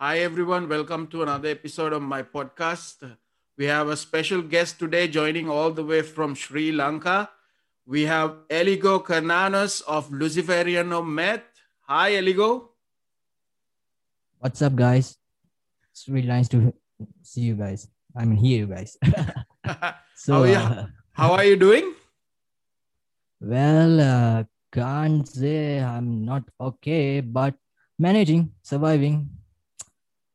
Hi, everyone. Welcome to another episode of my podcast. We have a special guest today joining all the way from Sri Lanka. We have Eligor Cernounnus of Luciferianometh. Hi, Eligor. What's up, guys? It's really nice to see you guys. I mean, hear you guys. so, how, are you, uh, how are you doing? Well, uh, can't say I'm not okay, but managing, surviving.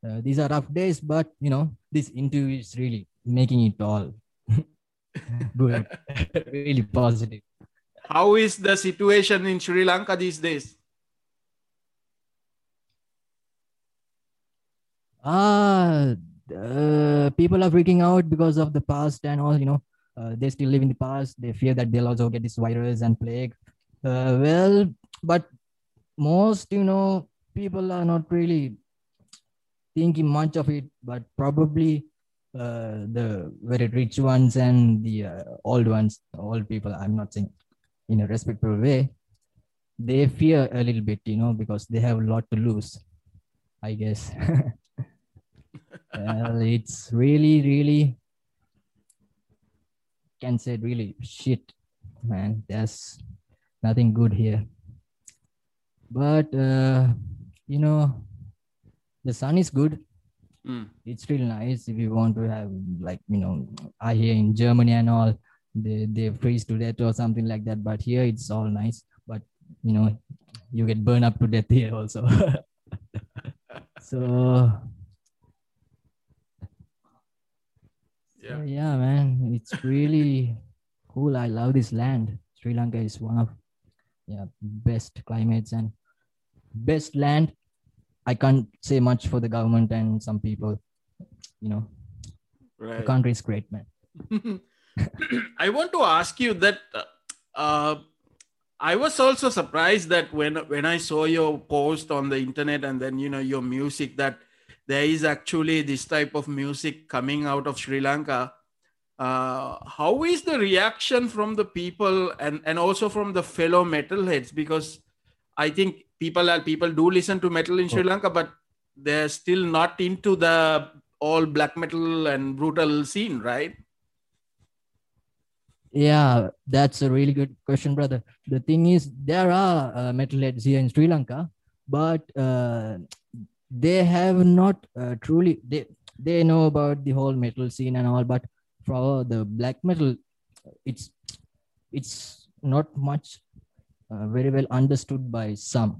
Uh, these are rough days, but you know, this interview is really making it all good, really positive. How is the situation in Sri Lanka these days? Ah, uh, people are freaking out because of the past and all. You know, uh, they still live in the past. They fear that they'll also get this virus and plague. Uh, well, but most, you know, people are not really thinking much of it. But probably uh, the very rich ones and the uh, old ones, old people. I'm not saying in a respectful way. They fear a little bit, you know, because they have a lot to lose. I guess. well, it's really, really can say really shit, man. There's nothing good here. But uh, you know, the sun is good. Mm. It's really nice if you want to have like you know, I hear in Germany and all they they freeze to death or something like that. But here it's all nice. But you know, you get burned up to death here also. so Yeah. So, yeah, man, it's really cool. I love this land. Sri Lanka is one of yeah best climates and best land. I can't say much for the government and some people. You know, the country is great, man. I want to ask you that uh, I was also surprised that when when I saw your post on the internet and then you know your music that there is actually this type of music coming out of Sri Lanka. Uh, how is the reaction from the people and and also from the fellow metalheads? Because I think people are people do listen to metal in Sri Oh. Lanka, but they're still not into the all black metal and brutal scene, right? Yeah, that's a really good question, brother. The thing is, there are uh, metalheads here in Sri Lanka, but uh, they have not uh, truly they they know about the whole metal scene and all, but for the black metal, it's it's not much uh, very well understood by some.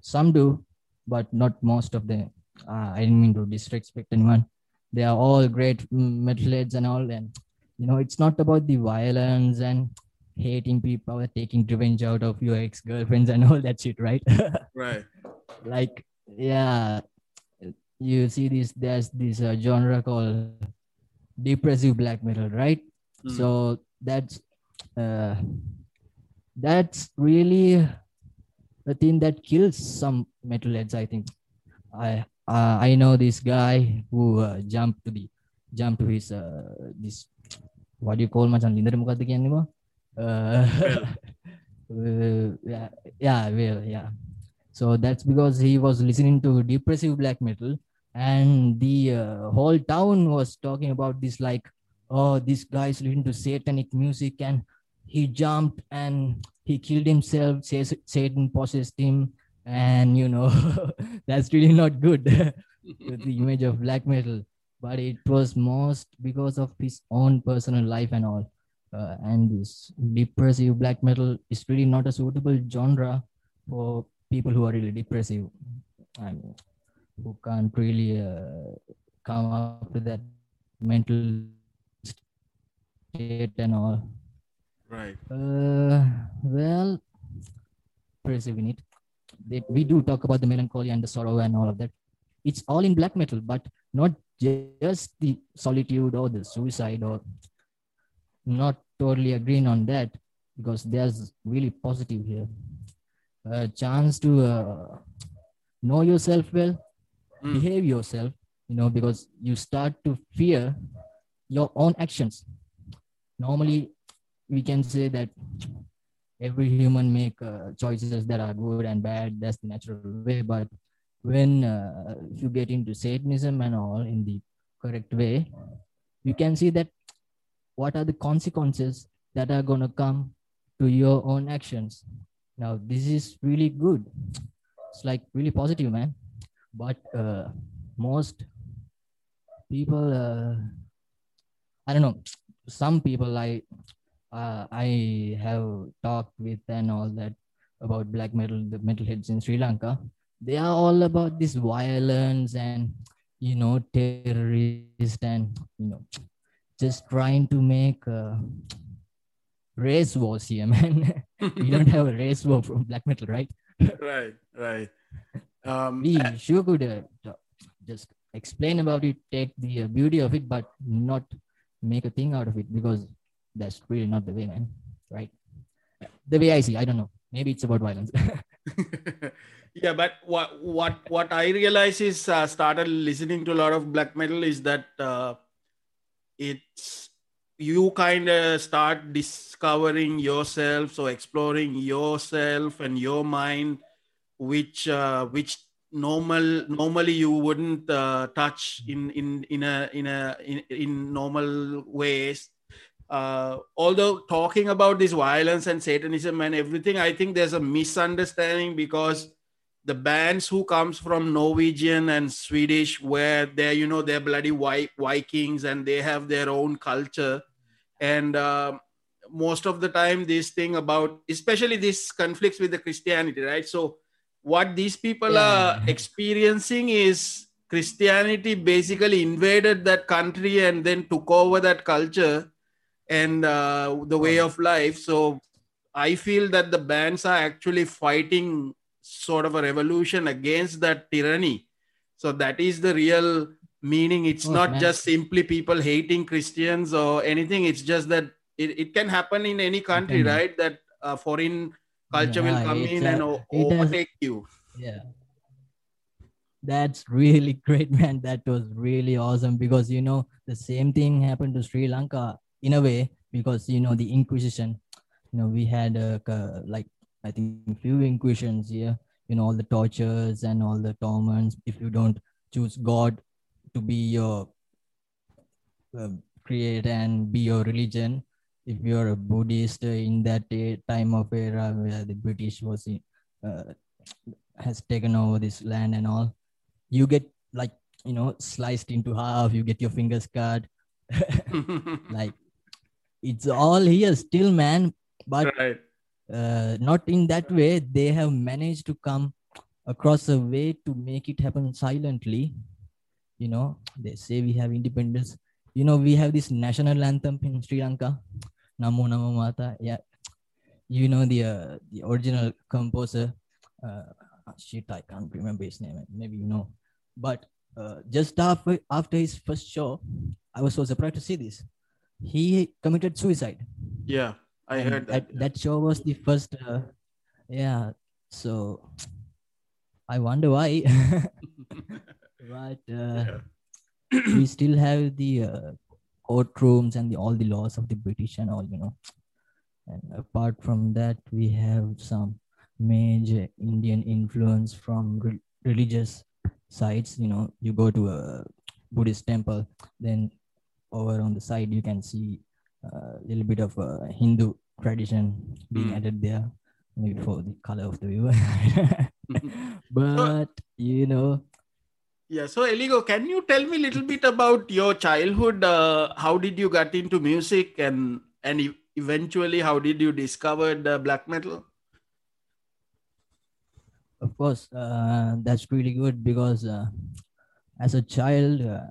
Some do, but not most of them. Uh, I didn't mean to disrespect anyone. They are all great metalheads and all, and you know it's not about the violence and hating people or taking revenge out of your ex-girlfriends and all that shit right Right. like yeah you see this there's this uh, genre called depressive black metal right Mm. so that's uh, that's really a thing that kills some metalheads i think i uh, i know this guy who uh, jumped to the jumped to his uh, this what do you call macam ලිඳට මොකක්ද කියන්නේ බං? uh, uh, yeah yeah well yeah so that's because he was listening to depressive black metal and the uh, whole town was talking about this like oh this guy's listening to satanic music and he jumped and he killed himself satan possessed him and you know that's really not good with the image of black metal. But it was most because of his own personal life and all. Uh, and this depressive black metal is really not a suitable genre for people who are really depressive I mean, who can't really uh, come up to that mental state and all. Right. uh, well depressive in it. They, we do talk about the melancholy and the sorrow and all of that. It's all in black metal but not just the solitude or the suicide or not totally agreeing on that because there's really positive here a chance to uh, know yourself well Mm. behave yourself you know because you start to fear your own actions. Normally we can say that every human make uh, choices that are good and bad that's the natural way. But when uh, you get into satanism and all in the correct way you can see that what are the consequences that are going to come to your own actions now this is really good. It's like really positive man. But uh, most people uh, i don't know. Some people i uh, i have talked with and all that about black metal the metalheads in sri lanka. They are all about this violence and you know terrorist and you know just trying to make uh, race wars here man we don't have a race war from black metal right? Right right. Um we sure could uh, just explain about it take the uh, beauty of it but not make a thing out of it because that's really not the way man right? The way i see i don't know. Maybe it's about violence. Yeah but what what what i realize is uh, started listening to a lot of black metal is that uh, it's you kind of start discovering yourself so exploring yourself and your mind which uh, which normal normally you wouldn't uh, touch in in in a in a in, in normal ways. Uh, although talking about this violence and satanism and everything i think there's a misunderstanding because the bands who comes from norwegian and swedish where they're you know they're bloody white vikings and they have their own culture and uh, most of the time this thing about especially this conflicts with the christianity right? So what these people Yeah. are experiencing is christianity basically invaded that country and then took over that culture and uh, the way of life. So i feel that the bands are actually fighting sort of a revolution against that tyranny. So that is the real meaning it's Oh, not man. just simply people hating christians or anything. It's just that it, it can happen in any country right? That uh, foreign culture will come in and a- o- it has- overtake you. Yeah. That's really great man. That was really awesome because you know the same thing happened to sri lanka in a way because you know the inquisition you know we had uh, ca- like i think few inquisitions here you know all the tortures and all the torments. If you don't choose god to be your uh, create and be your religion. If you're a buddhist in that time of era where the british was in, uh, has taken over this land and all you get like you know sliced into half you get your fingers cut. Like it's all here still man. But right. uh, not in that way. They have managed to come across a way to make it happen silently you know they say we have independence. You know we have this national anthem in sri lanka. Namo namo mata. Yeah. You know the uh, the original composer uh, shit i can't remember his name. Maybe you know. But uh, just after after his first show i was so surprised to see this. He committed suicide. Yeah i and heard that, that show was the first uh, yeah. So i wonder why but uh, Yeah. we still have the uh, courtrooms and the, all the laws of the british and all you know and apart from that we have some major indian influence from re- religious sites you know you go to a buddhist temple then over on the side you can see a little bit of a hindu tradition being Mm. added there maybe for the color of the viewer but you know Yeah. So, Eligor, can you tell me a little bit about your childhood? Uh, how did you get into music, and and e- eventually, how did you discover the black metal? of course uh, that's really good because uh, as a child uh,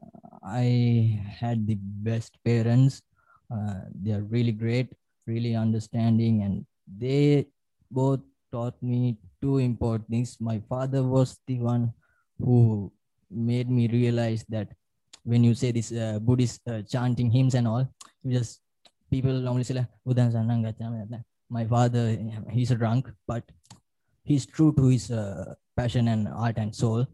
i had the best parents uh, they are really great really understanding and they both taught me two important things my father was the one who made me realize that when you say this uh, buddhist uh, chanting hymns and all you just people normally say like, my father he's a drunk but he's true to his uh, passion and art and soul.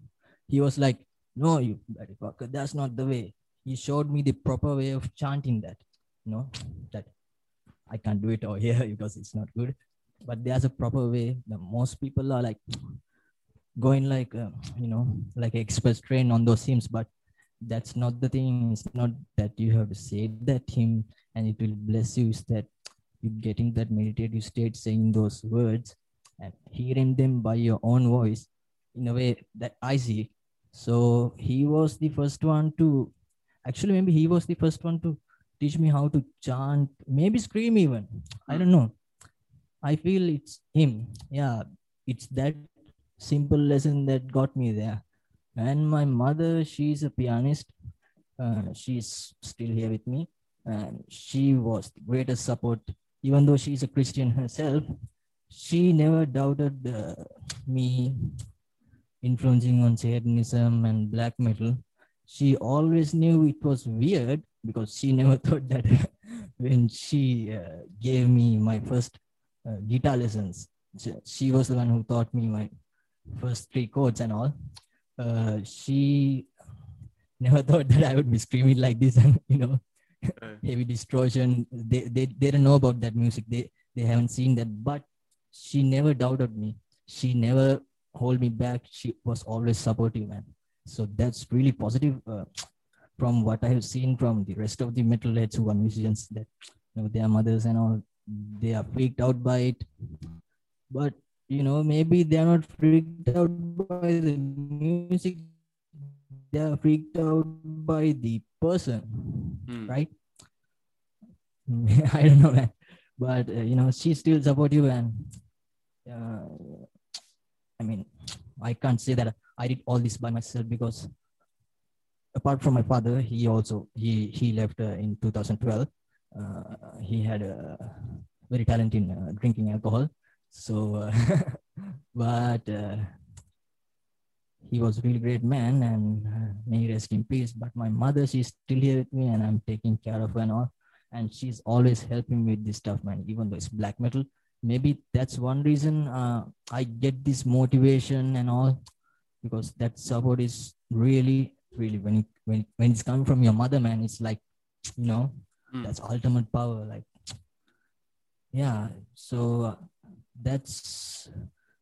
He was like, no, you fucker, that's not the way. He showed me the proper way of chanting that, you know, that I can't do it over here because it's not good. But there's a proper way. The most people are like going like uh, you know like express train on those hymns, but that's not the thing. It's not that you have to say that hymn and it will bless you. Is that you're getting that meditative state, saying those words and hearing them by your own voice in a way that I see. So he was the first one to actually maybe he was the first one to teach me how to chant, maybe scream even. I don't know. I feel it's him. Yeah, it's that simple lesson that got me there. And my mother, she's a pianist. Uh, she's still here with me. And she was the greatest support, even though she's a Christian herself. She never doubted uh, me influencing on Satanism and black metal. She always knew it was weird because she never thought that when she uh, gave me my first uh, guitar lessons, she, she was the one who taught me my first three chords and all. Uh, she never thought that I would be screaming like this and you know heavy distortion. They, they they don't know about that music. They they haven't seen that, but she never doubted me. She never hold me back. She was always supportive, man. So that's really positive uh, from what I have seen from the rest of the metalheads who are musicians. That you know their mothers and all they are freaked out by it, but you know maybe they are not freaked out by the music. They are freaked out by the person, Mm. right? I don't know, man. But uh, you know, she's still supportive, and uh, I mean, I can't say that I did all this by myself because apart from my father, he also he he left uh, in 2012. Uh, he had a very talent in uh, drinking alcohol, so uh, but uh, he was a really great man and uh, may he rest in peace. But my mother, she's still here with me, and I'm taking care of her and all. And she's always helping me with this stuff, man. Even though it's black metal, maybe that's one reason uh, I get this motivation and all, because that support is really, really when it when when it's coming from your mother, man, it's like, you know, Mm. that's ultimate power. Like, yeah. So uh, that's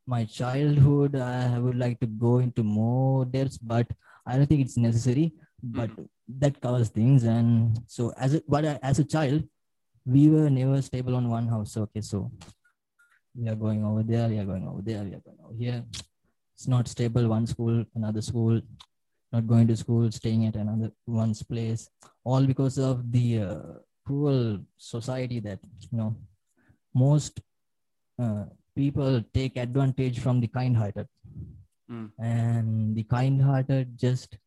my childhood. I would like to go into more depths, but I don't think it's necessary. But that covers things, and so as a but as a child, we were never stable on one house. Okay, so we are going over there, we are going over there, we are going over here. It's not stable. One school, another school, not going to school, staying at another one's place, all because of the uh, cruel society that you know most uh, people take advantage from the kind-hearted, Mm. and the kind-hearted just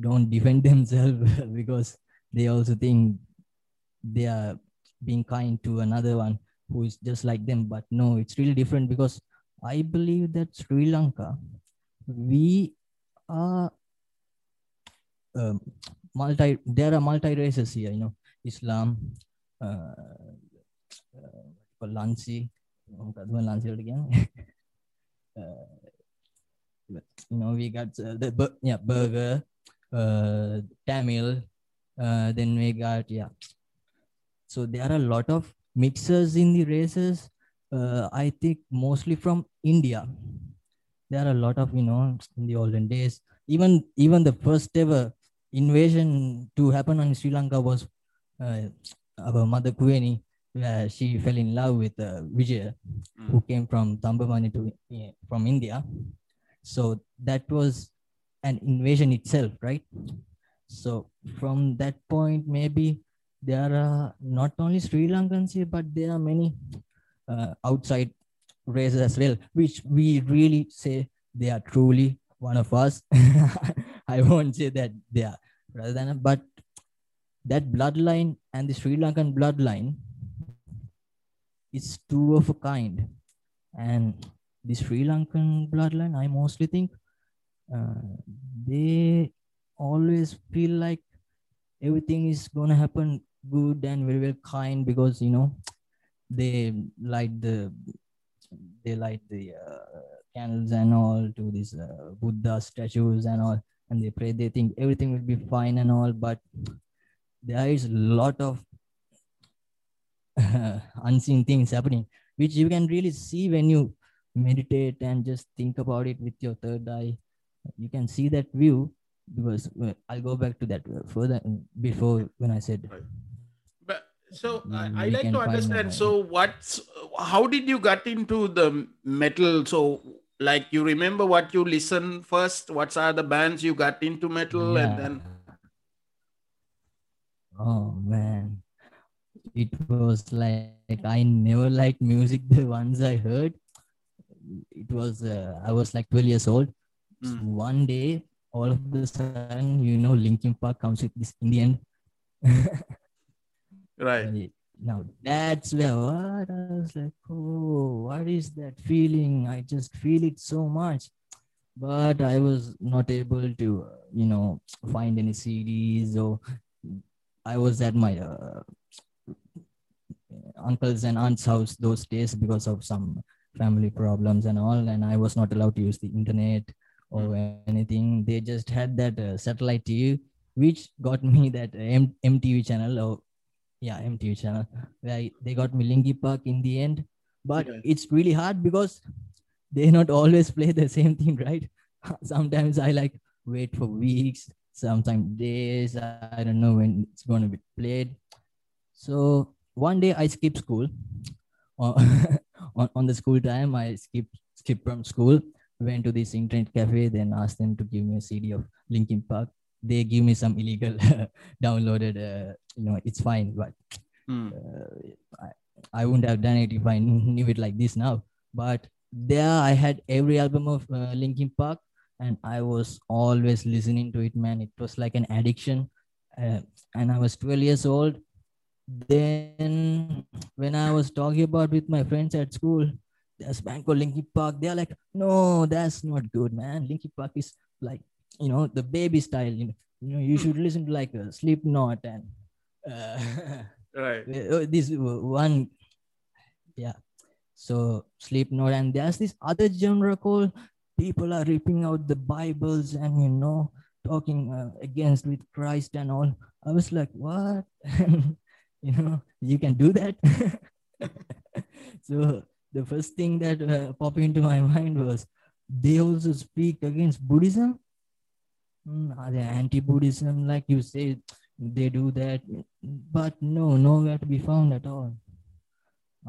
don't defend themselves because they also think they are being kind to another one who is just like them but no it's really different because i believe that sri lanka we are um, multi there are multi races here you know islam uh, uh, lansi lansi again? Uh, you know we got uh, the yeah Burgher uh, tamil then we got yeah. So there are a lot of mixers in the races i think mostly from india. There are a lot of you know in the olden days. Even even the first ever invasion to happen on sri lanka was uh, our mother Kuweni, where she fell in love with uh, Vijay, who came from Tambamani to uh, from India. So that was an invasion itself, right? So from that point, maybe there are not only Sri Lankans here, but there are many uh, outside races as well, which we really say they are truly one of us. I won't say that they are rather than, but that bloodline and the Sri Lankan bloodline is two of a kind. And the Sri Lankan bloodline, I mostly think uh, they always feel like everything is gonna happen good and very well kind because you know they light the they light the uh, candles and all to these uh, Buddha statues and all, and they pray. They think everything will be fine and all, but there is a lot of uh, unseen things happening, which you can really see when you meditate and just think about it with your third eye. You can see that view because I'll go back to that further uh, before when I said. Right. But so Mm, I, I like to understand. So what's how did you get into the metal? So like you remember what you listen first? What are the bands you got into metal and then Oh man, it was like I never liked music. The ones I heard, it was uh, I was like 12 years old. So Mm. one day, all of a sudden, you know, Linkin Park comes with this In the End. right? Now that's where what I was like, oh, what is that feeling? I just feel it so much, but I was not able to, uh, you know, find any CDs or I was at my uh, uncles and aunts' house those days because of some family problems and all, and I was not allowed to use the internet or anything. They just had that uh, satellite TV, which got me that M- MTV channel or yeah MTV channel where they got me Linkin Park in the end. But Yeah. it's really hard because they not always play the same thing, right? Sometimes I like wait for weeks, sometimes days. I don't know when it's gonna be played. So one day I skipped school. on, on, on the school time, I skipped skipped from school, went to this internet cafe, then asked them to give me a CD of Linkin Park. They give me some illegal downloaded, uh, you know, it's fine, but Mm. uh, I, I wouldn't have done it if I knew it like this now. But there I had every album of uh, Linkin Park and I was always listening to it, man. It was like an addiction. Uh, and I was 12 years old. Then when I was talking about with my friends at school, there's a band called Linkin Park. They're like, no, that's not good, man. Linkin Park is like, you know, the baby style. You know, you, know, you should listen to like a Slipknot and uh, Right. uh, this one yeah so Sleep Slipknot and there's this other genre called people are ripping out the bibles and you know talking uh, against with christ and all i was like what you know you can do that. So the first thing that uh, popped into my mind was they also speak against buddhism. Mm, are they anti-buddhism? Like you say they do that. But no nowhere to be found at all.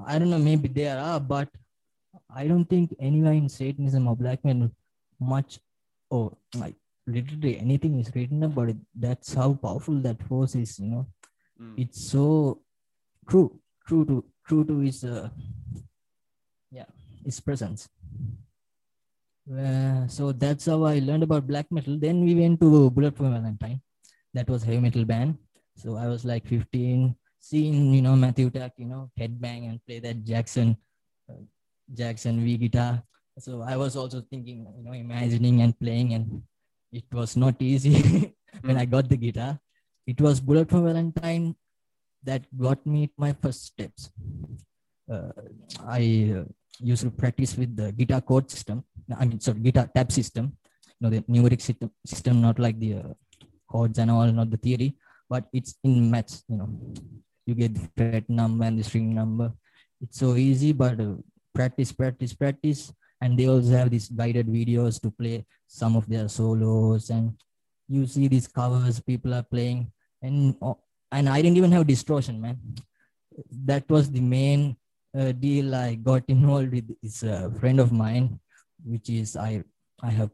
I don't know maybe there are but i don't think anywhere in satanism or black metal much or like literally anything is written about it. That's how powerful that force is you know Mm. it's so true. True to true to his uh, yeah his presence. Uh, so that's how i learned about black metal. Then we went to bullet for valentine. That was heavy metal band. So i was like 15 seeing you know Matthew Tuck you know headbang and play that jackson uh, jackson v guitar. So i was also thinking you know imagining and playing and it was not easy when i got the guitar it was bullet for valentine that got me my first steps. Uh, i uh, used to practice with the guitar chord system. I mean sorry guitar tab system. You know the numeric system system not like the uh, chords and all not the theory but it's in maths you know. You get the fret number and the string number. It's so easy but uh, practice practice practice and they also have these guided videos to play some of their solos and you see these covers people are playing and and i didn't even have distortion man. That was the main uh, deal i got involved with this uh, friend of mine which is i i have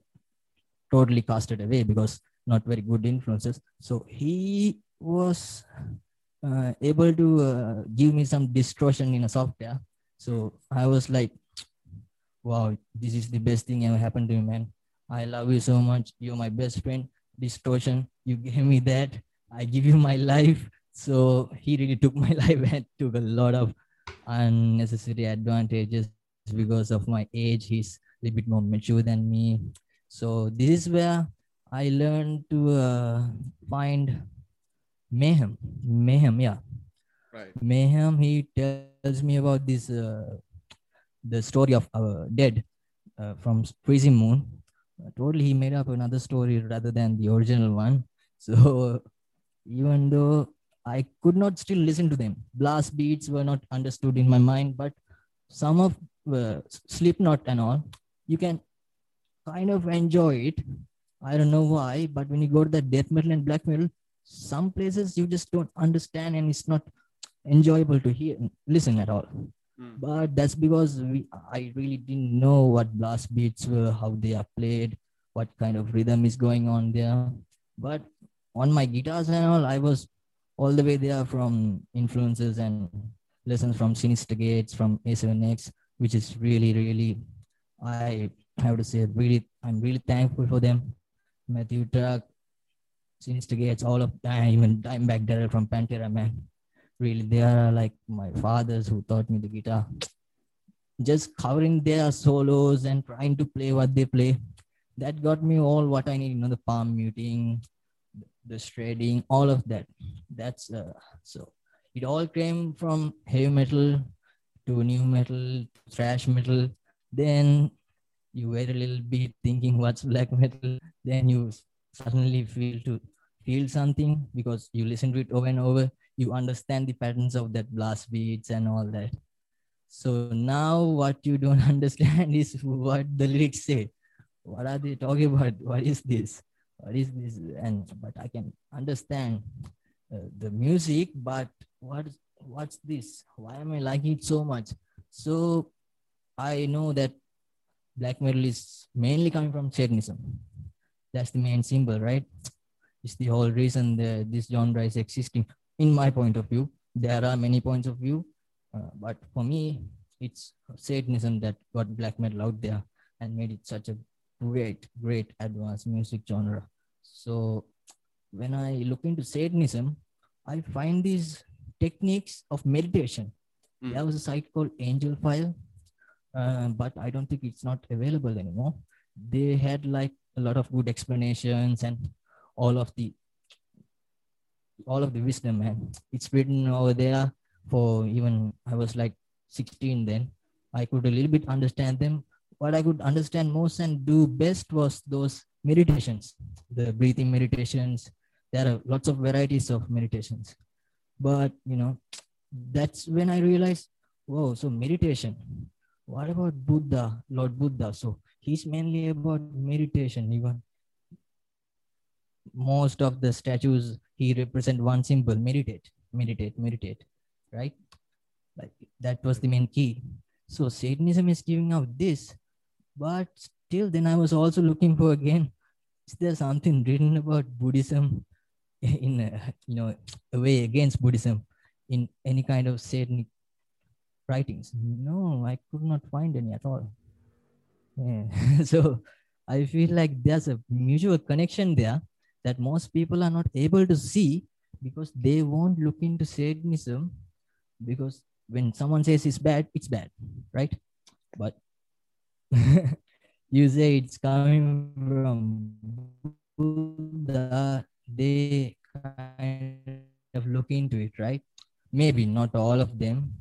totally casted away because not very good influences. So he was uh, able to uh, give me some distortion in a software. So i was like wow this is the best thing ever happened to me man. I love you so much. You're my best friend. Distortion. You gave me that i give you my life. So he really took my life and took a lot of unnecessary advantages because of my age. He's a little bit more mature than me. So this is where i learned to uh, find mayhem. Mayhem yeah. Right. mayhem he tells me about this uh, the story of our dead uh, from freezing moon. Totally he made up another story rather than the original one. So even though I could not still listen to them. Blast beats were not understood in my mind, but some of uh, Slipknot and all, you can kind of enjoy it. I don't know why, but when you go to the death metal and black metal, some places you just don't understand and it's not enjoyable to hear listen at all. Mm. But that's because we I really didn't know what blast beats were, how they are played, what kind of rhythm is going on there. But on my guitars and all, I was all the way there from influences and lessons from Synyster Gates, from A7X, which is really, really, I have to say, really, I'm really thankful for them. Matthew Tuck, Synyster Gates, all of them, even Dimebag Darrell from Pantera, man. Really, they are like my fathers who taught me the guitar. Just covering their solos and trying to play what they play. That got me all what I need, you know, the palm muting, the shredding, all of that. That's uh, so it all came from heavy metal to nu metal, thrash metal. Then you wait a little bit thinking what's black metal. Then you suddenly feel to feel something because you listen to it over and over. You understand the patterns of that blast beats and all that. So now what you don't understand is what the lyrics say. What are they talking about? What is this? What is this? And but I can understand uh, the music, but what what's this? Why am I liking it so much? So I know that black metal is mainly coming from Satanism. That's the main symbol, right? It's the whole reason the, this genre is existing. In my point of view, there are many points of view, uh, but for me, it's Satanism that got black metal out there and made it such a great, great advanced music genre. So when I look into Satanism, I find these techniques of meditation. Mm. There was a site called Angel File, uh, but I don't think it's not available anymore. They had like a lot of good explanations and all of the all of the wisdom, man. It's written over there for even I was like 16 then. I could a little bit understand them. What I could understand most and do best was those meditations, the breathing meditations. There are lots of varieties of meditations. But you know, that's when I realized, whoa, so meditation. What about Buddha, Lord Buddha? So he's mainly about meditation, even most of the statues he represent one symbol meditate meditate meditate right like that was the main key so satanism is giving out this but still then i was also looking for again is there something written about buddhism in a, you know a way against buddhism in any kind of satanic writings no i could not find any at all yeah. so i feel like there's a mutual connection there that most people are not able to see because they won't look into Satanism because when someone says it's bad, it's bad, right? But you say it's coming from Buddha, they kind of look into it, right? Maybe not all of them,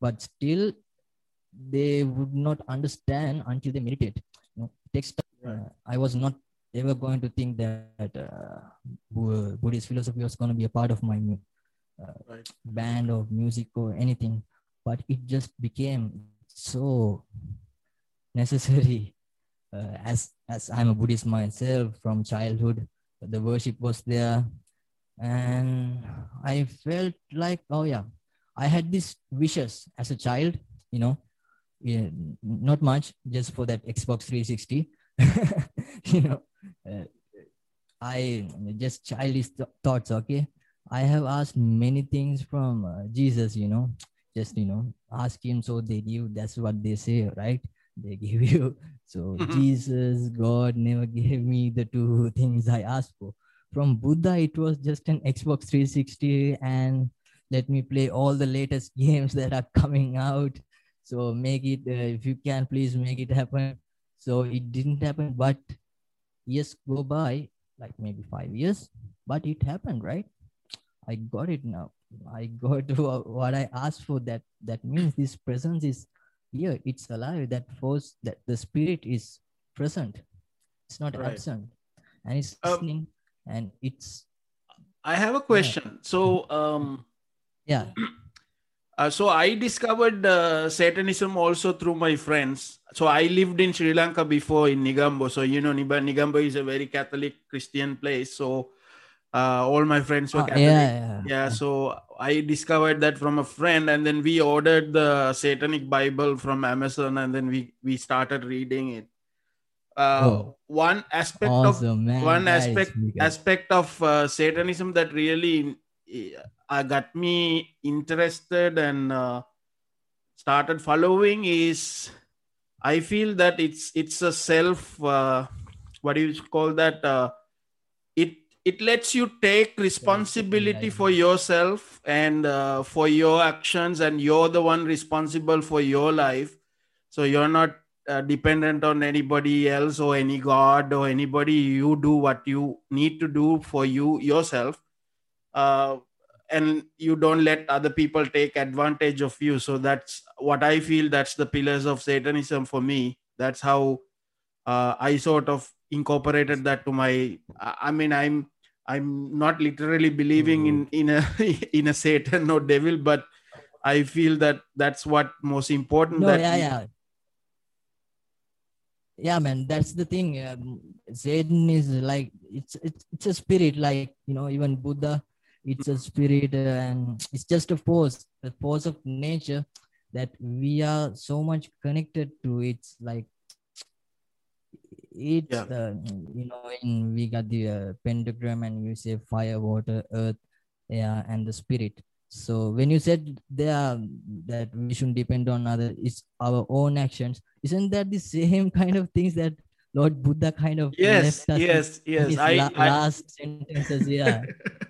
but still they would not understand until they meditate. You know, text. Uh, I was not ever going to think that uh, Buddhist philosophy was going to be a part of my uh, Right. band or music or anything, but it just became so necessary uh, as as I'm a Buddhist myself from childhood. The worship was there, and I felt like, oh yeah, I had these wishes as a child. You know, yeah, not much, just for that Xbox 360. you know, uh, I just childish th- thoughts. Okay, I have asked many things from uh, Jesus. You know, just you know, ask him so they give. That's what they say, right? They give you. So Mhm. Jesus, God never gave me the two things I asked for. From Buddha, it was just an Xbox 360 and let me play all the latest games that are coming out. So make it, uh, if you can, please make it happen. So it didn't happen, but years go by, like maybe five years, but it happened, right? I got it now. I got wha- what I asked for. That that means this presence is here. It's alive. That force that the spirit is present. It's not Right. absent, and it's Um, listening, and it's I have a question. So, um, yeah uh, so I discovered uh, Satanism also through my friends. So I lived in Sri Lanka before in Negombo. So you know, Negombo is a very Catholic Christian place. So uh, all my friends were Oh, Catholic. yeah, yeah. yeah so i discovered that from a friend and then we ordered the satanic bible from amazon and then we we started reading it uh, Oh. one aspect of man one That aspect aspect of uh, satanism that really uh, got me interested and uh, started following is i feel that it's it's a self uh, what do you call that uh, it lets you take responsibility for yourself and uh, for your actions and you're the one responsible for your life. So you're not uh, dependent on anybody else or any god or anybody. You do what you need to do for you yourself. Uh, and you don't let other people take advantage of you. So that's what i feel that's the pillars of satanism for me. That's how uh, i sort of incorporated that to my I mean i'm i'm not literally believing in in a in a satan or devil but i feel that that's what most important no that yeah yeah. Yeah man that's the thing. Um, satan is like it's it's it's a spirit like you know even buddha it's a spirit uh, and it's just a force a force of nature that we are so much connected to. It's like it's Yeah. uh, you know in we got the uh, pentagram and you say fire water earth yeah and the spirit. So when you said there that we shouldn't depend on other it's our own actions isn't that the same kind of things that lord buddha kind of yes yes yes. i, la- I last sentences? Yeah.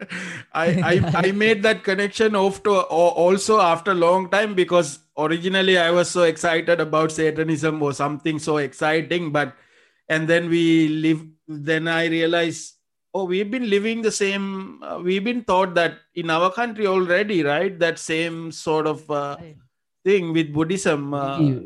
I, I I made that connection of to also after a long time because originally I was so excited about Satanism or something so exciting, but and then we live. Then I realized, oh, we've been living the same. Uh, we've been taught that in our country already, right? That same sort of uh, thing with Buddhism. Uh,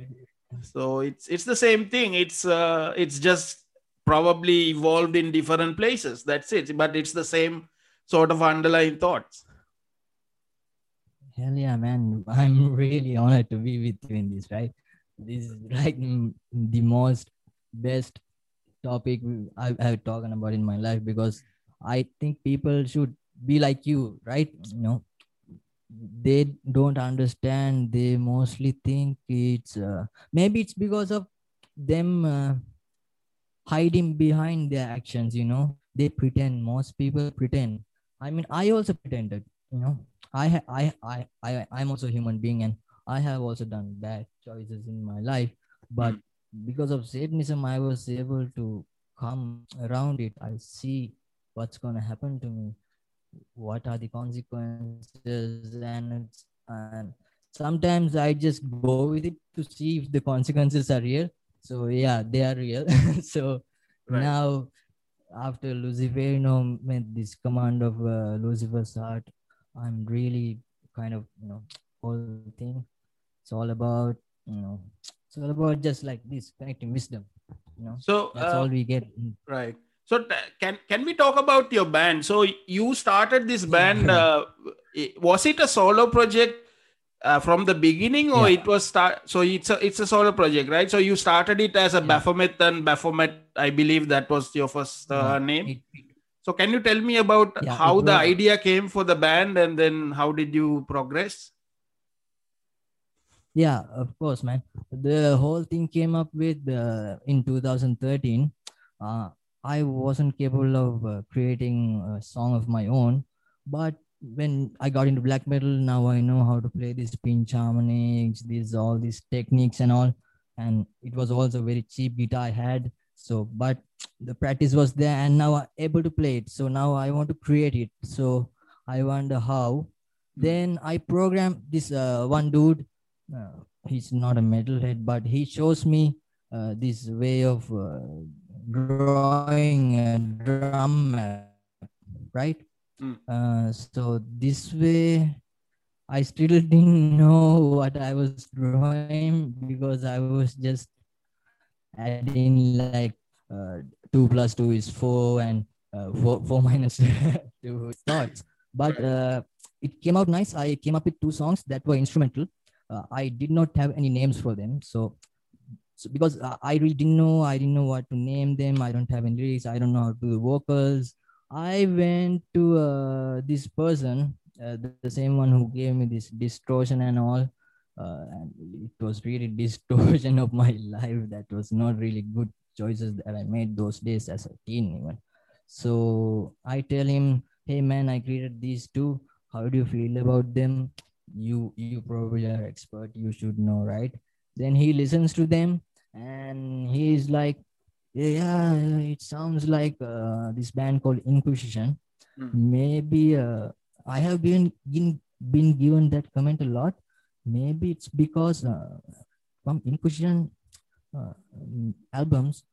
so it's it's the same thing. It's uh, it's just probably evolved in different places. That's it. But it's the same sort of underlying thoughts. Hell yeah, man. I'm really honored to be with you in this, right? This is like the most best topic I have talking about in my life because I think people should be like you, right? You know, they don't understand. They mostly think it's uh, maybe it's because of them uh, hiding behind their actions, you know. They pretend, most people pretend. I mean, I also pretended, you know. I I I I I'm also a human being and I have also done bad choices in my life, but because of Satanism, I was able to come around it. I see what's gonna happen to me, what are the consequences, and it's, and sometimes I just go with it to see if the consequences are real. So yeah, they are real. so Right. now after Luciferianometh this command of uh, Lucifer's heart, I'm really kind of, you know, whole thing. It's all about, you know, all about just like this connecting wisdom. You know, So that's uh, all we get. Mm. right. So can can we talk about your band? So you started this band. Uh, was it a solo project uh, from the beginning, or Yeah. it was start? So it's a it's a solo project, right? So you started it as a Yeah. Baphomet and Baphomet. I believe that was your first uh, Yeah, name. it- it- So can you tell me about how the idea came for the band, and then how did you progress? Yeah, of course, man. The whole thing came up with uh, in 2013. Uh, I wasn't capable of uh, creating a song of my own, but when I got into black metal, now I know how to play these pinch harmonics, these all these techniques and all. And it was also very cheap guitar I had. So, but the practice was there, and now I'm able to play it. So now I want to create it. So I wonder how. Then I programmed this uh, one dude. Uh, he's not a metalhead, but he shows me uh, this way of uh, drawing a drum map, right? Mm. Uh, so this way, I still didn't know what I was drawing because I was just adding like uh, two plus two is four and uh, four, four minus to thoughts. But uh, it came out nice. I came up with two songs that were instrumental. Uh, I did not have any names for them, so, so because uh, I really didn't know, I didn't know what to name them. I don't have any lyrics. I don't know how to do the vocals. I went to uh, this person, uh, the, the same one who gave me this distortion and all. Uh, and it was really distortion of my life. That was not really good choices that I made those days as a teen even. So I tell him, hey man, I created these two. How do you feel about them? You you probably are expert. You should know, right? Then he listens to them and he's like, yeah, it sounds like uh, this band called Inquisition. Mm. Maybe uh, I have been, been been given that comment a lot. Maybe it's because uh, from Inquisition uh, albums,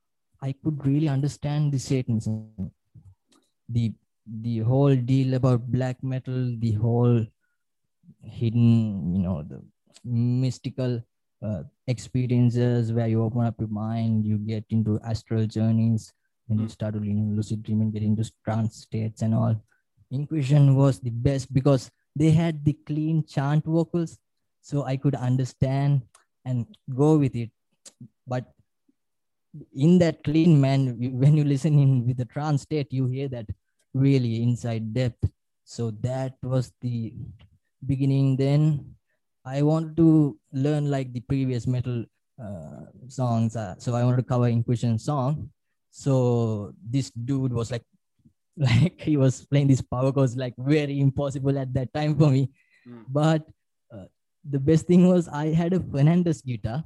I could really understand the Satanism, the the whole deal about black metal, the whole hidden, you know, the mystical uh, experiences where you open up your mind, you get into astral journeys, and you Mm. start to you know, lucid dreaming, get into trance states and all. Inquisition was the best because they had the clean chant vocals, so I could understand and go with it. But in that clean man, when you listen in with the trance state, you hear that really inside depth. So that was the beginning. Then I want to learn like the previous metal uh, songs. Uh, so I wanted to cover Inquisition song. So this dude was like, like he was playing this power chords like very impossible at that time for me. Mm. But uh, the best thing was I had a Fernandes guitar.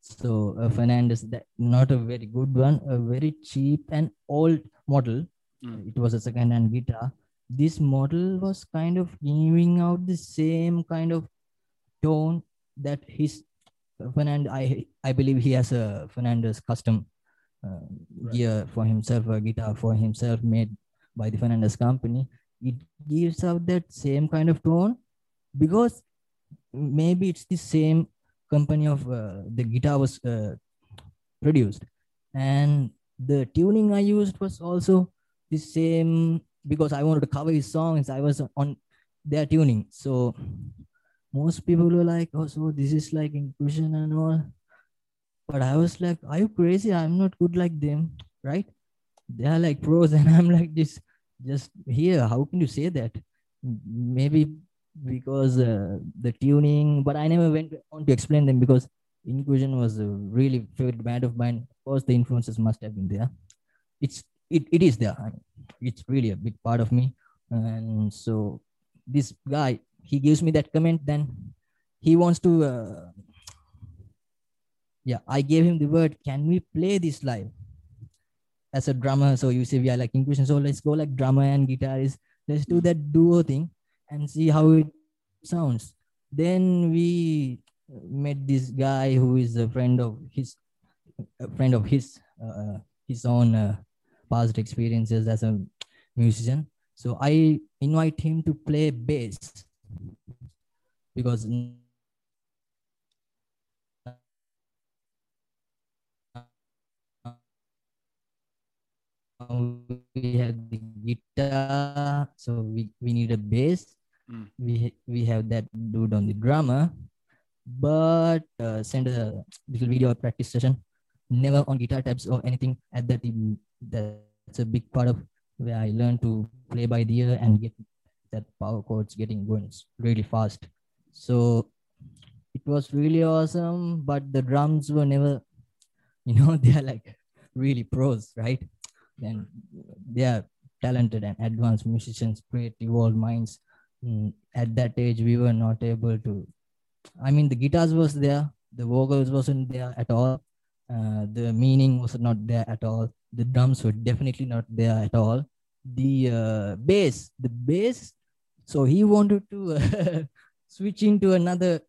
So a Fernandes, that not a very good one, a very cheap and old model. Mm. It was a second-hand guitar. This model was kind of giving out the same kind of tone that his Fernandes. I I believe he has a Fernandes custom uh, Right. gear for himself, a guitar for himself made by the Fernandes company. It gives out that same kind of tone because maybe it's the same company of uh, the guitar was uh, produced and the tuning i used was also the same because i wanted to cover his songs. I was on their tuning. So most people were like oh so this is like Inquisition and all. But i was like are you crazy? I'm not good like them right? They are like pros and i'm like this just here. How can you say that? Maybe because uh, the tuning but i never went on to explain them because Inquisition was a really favorite band of mine. Of course the influences must have been there. It's it, it is there. I mean, it's really a big part of me. And so this guy he gives me that comment then he wants to uh, yeah i gave him the word can we play this live? As a drummer so you say we are like Inquisition. So let's go like drummer and guitarist. Let's do that duo thing and see how it sounds. Then we met this guy who is a friend of his a friend of his uh, his own uh, past experiences as a musician. So i invite him to play bass because we have the guitar so we, we need a bass. Mm. we we have that dude on the drummer. But uh, send a little video practice session. Never on guitar tabs or anything at that that's a big part of where i learned to play by the ear and get that power chords getting going really fast. So it was really awesome but the drums were never you know they are like really pros right? And they are talented and advanced musicians great evolved minds. Mm, at that age we were not able to i mean the guitars was there the vocals wasn't there at all uh, the meaning was not there at all the drums were definitely not there at all. The uh, bass the bass so he wanted to uh, switch into another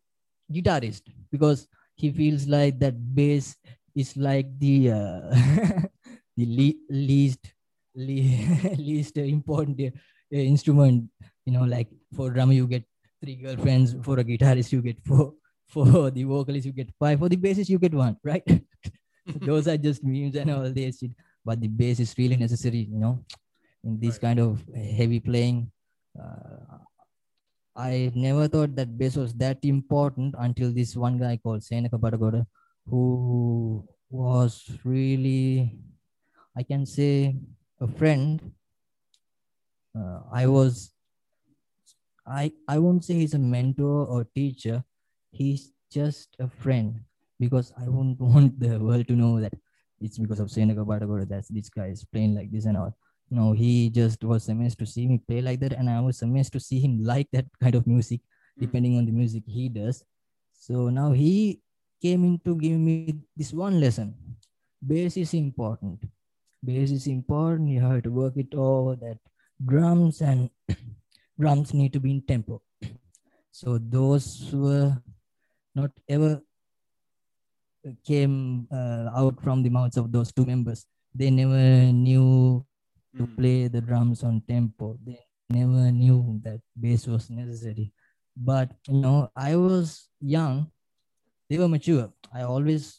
guitarist because he feels like that bass is like the uh, the le- least le- least important uh, instrument you know like for drummer you get three girlfriends for a guitarist you get four for the vocalist you get five for the bassist you get one right? Those are just memes and all this shit but the bass is really necessary you know in this Right. kind of heavy playing. Uh, I never thought that bass was that important until this one guy called Senaka Badagoda, who was really, I can say, a friend. Uh, I was, I I won't say he's a mentor or teacher. He's just a friend because I won't want the world to know that it's because of Senaka Badagoda that this guy is playing like this and all. No, he just was amazed to see me play like that, and I was amazed to see him like that kind of music, Mm. depending on the music he does. So now he came in to give me this one lesson. Bass is important. Bass is important. You have to work it over that drums and drums need to be in tempo. So those were not ever came uh, out from the mouths of those two members. They never knew to Mm. play the drums on tempo. They never knew that bass was necessary. But you know, I was young. They were mature. I always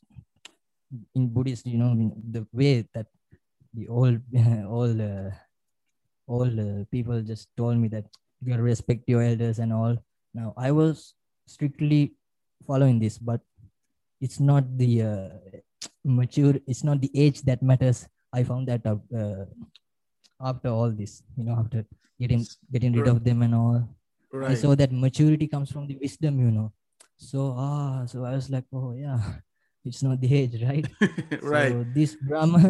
in Buddhist, you know, the way that the old all uh, all uh, people just told me that you gotta respect your elders and all. Now I was strictly following this, but it's not the uh, mature. It's not the age that matters. I found that out uh, after all this, you know, after getting getting rid of them and all. I saw that maturity comes from the wisdom, you know. So ah, so I was like, oh yeah, it's not the age, right? right. So this drummer,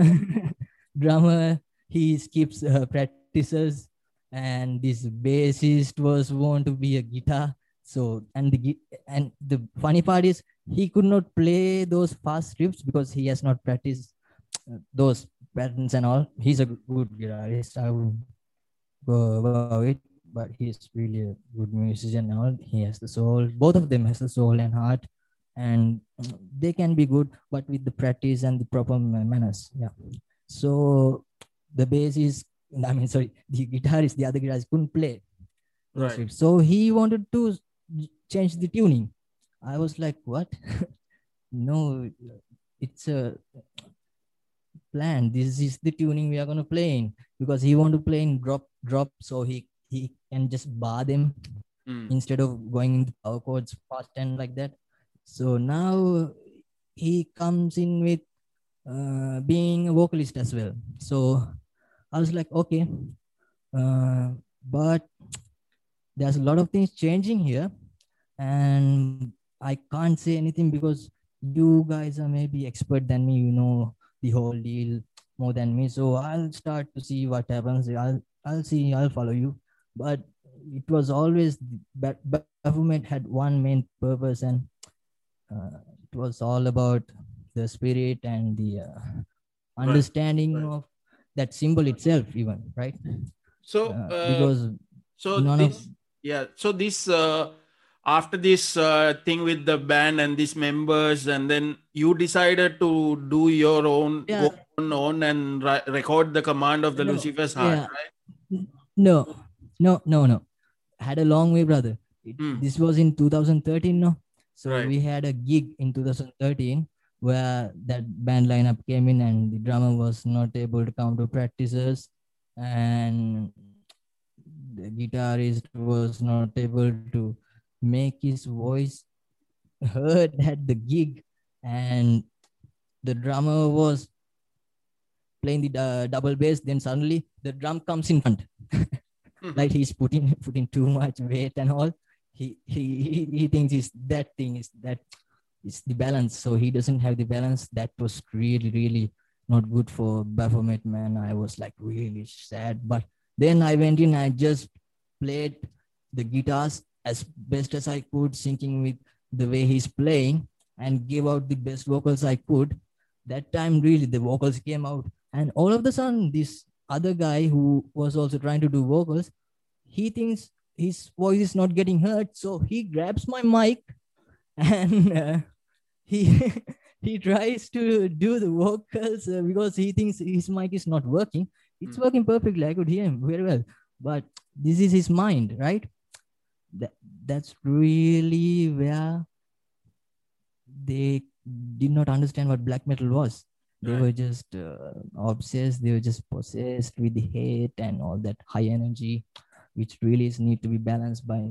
drummer, he skips uh, practices, and this bassist was want to be a guitar. So and the and the funny part is he could not play those fast riffs because he has not practiced uh, those patterns and all. He's a good guitarist. I would go about it, but he's really a good musician and all. He has the soul. Both of them has the soul and heart, and mm, they can be good, but with the practice and the proper manners. Yeah. So the bass is, I mean, sorry, the guitarist, the other guitarist couldn't play. Right. So he wanted to change the tuning. I was like, what? no, it's a plan. This is the tuning we are gonna play in because he want to play in drop drop, so he he can just bar them Mm. instead of going in the power chords fast and like that. So now he comes in with uh, being a vocalist as well. So I was like, okay, uh, but there's a lot of things changing here, and I can't say anything because you guys are maybe expert than me. You know the whole deal more than me. So I'll start to see what happens. I'll I'll see. I'll follow you. But it was always that government had one main purpose, and uh, it was all about the spirit and the uh, understanding right. of that symbol itself, even right? So, Uh, uh, because so none of- this, yeah. So this, uh, after this uh, thing with the band and these members, and then you decided to do your own, Yeah. go on, on and ri- record the command of the No, Lucifer's heart, yeah. right? no, no, no, no. Had a long way, brother. It, Hmm. This was in 2013, no. So Right. we had a gig in 2013 where that band lineup came in and the drummer was not able to come to practices and the guitarist was not able to make his voice heard at the gig. And the drummer was playing the uh, double bass. Then suddenly the drum comes in front. Like he's putting putting too much weight and all. He he he, thinks is that thing is that is the balance. So he doesn't have the balance. That was really really not good for baphomet man. I was like really sad. But then i went in i just played the guitars as best as i could syncing with the way he's playing and gave out the best vocals i could. That time really the vocals came out. And all of the sudden this other guy who was also trying to do vocals he thinks his voice is not getting heard. So he grabs my mic and uh, he he tries to do the vocals uh, because he thinks his mic is not working. It's Hmm. working perfectly. I could hear him very well. But this is his mind right that's really where they did not understand what black metal was. They Right. were just uh, obsessed. They were just possessed with hate and all that high energy which really is need to be balanced by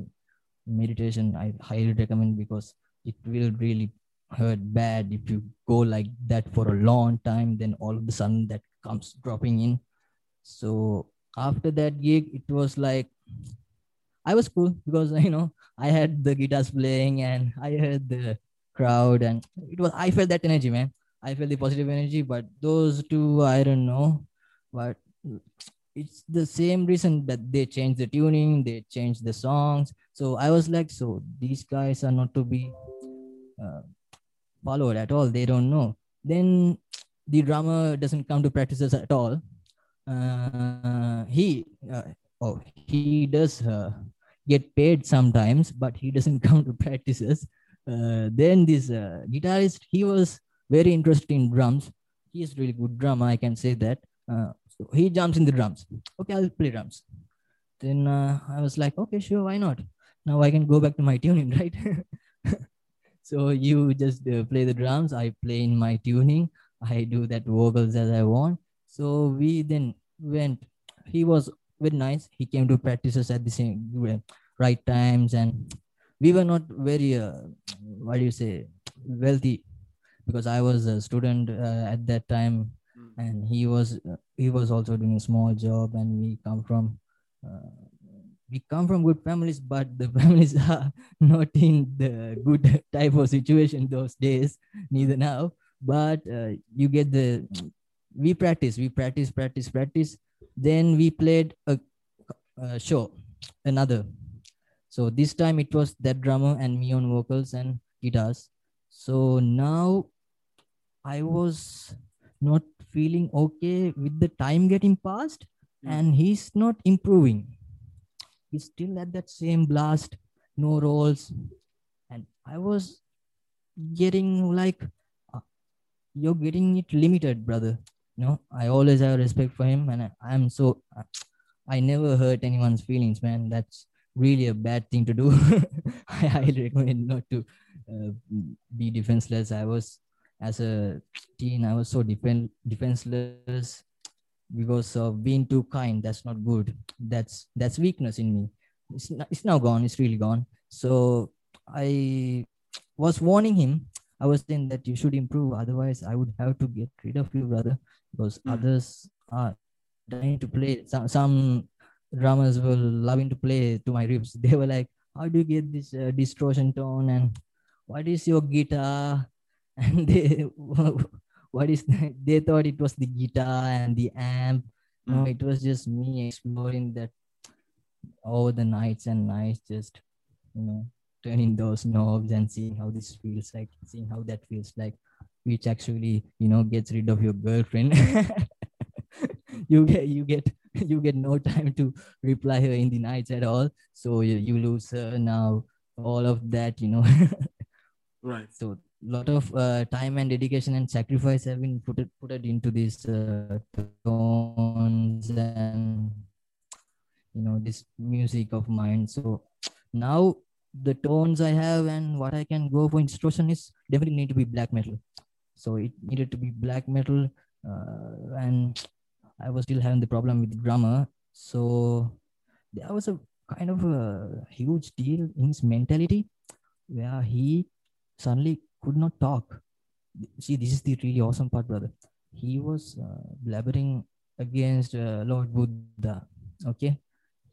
meditation. I highly recommend because it will really hurt bad if you go like that for a long time then all of a sudden that comes dropping in. So after that gig it was like i was cool because you know i had the guitars playing and i heard the crowd and it was i felt that energy man. I felt the positive energy but those two i don't know. But it's the same reason that they changed the tuning they changed the songs. So i was like so these guys are not to be uh, followed at all. They don't know. Then the drummer doesn't come to practices at all. Uh, he uh, oh he does uh, get paid sometimes but he doesn't come to practices. Uh, then this uh, guitarist he was very interested in drums. He is really good drummer i can say that. Uh, so he jumps in the drums. Okay i'll play drums. Then uh, i was like okay sure why not? Now i can go back to my tuning right? So you just uh, play the drums. I play in my tuning. I do that vocals as i want. So we then went he was very nice he came to practices at the same right times. And we were not very uh, what do you say wealthy because i was a student uh, at that time. Mm. and he was uh, he was also doing a small job. And we come from uh, we come from good families but the families are not in the good type of situation those days neither now. But uh, you get the we practice we practice practice practice then we played a, a show another. So this time it was that drummer and me on vocals and guitars. So now i was not feeling okay with the time getting past Mm. and he's not improving. He's still at that same blast no rolls. And i was getting like uh, you're getting it limited brother no i always have respect for him and I, i'm so i never hurt anyone's feelings man. That's really a bad thing to do. I highly recommend not to uh, be defenseless. I was as a teen i was so defend, defenseless because of being too kind. That's not good. That's that's weakness in me. It's, not, it's now gone. It's really gone. So i was warning him i was saying that you should improve otherwise i would have to get rid of you brother because Mm. others are trying to play some, some drummers were loving to play to my ribs. they were like how do you get this uh, distortion tone and what is your guitar and they what is they thought it was the guitar and the amp no Mm. it was just me exploring that over the nights and nights just you know turning those knobs and seeing how this feels like seeing how that feels like which actually you know gets rid of your girlfriend. You get you get you get no time to reply her in the nights at all. So you, you lose her now all of that you know. Right. so lot of uh, time and dedication and sacrifice have been put it, put it into these uh, tones and you know this music of mine. So now the tones i have and what i can go for instruction is definitely need to be black metal so it needed to be black metal uh, and i was still having the problem with the drummer so there was a kind of a huge deal in his mentality where he suddenly could not talk. See, this is the really awesome part, brother. He was uh, blabbering against uh, Lord Buddha. Okay,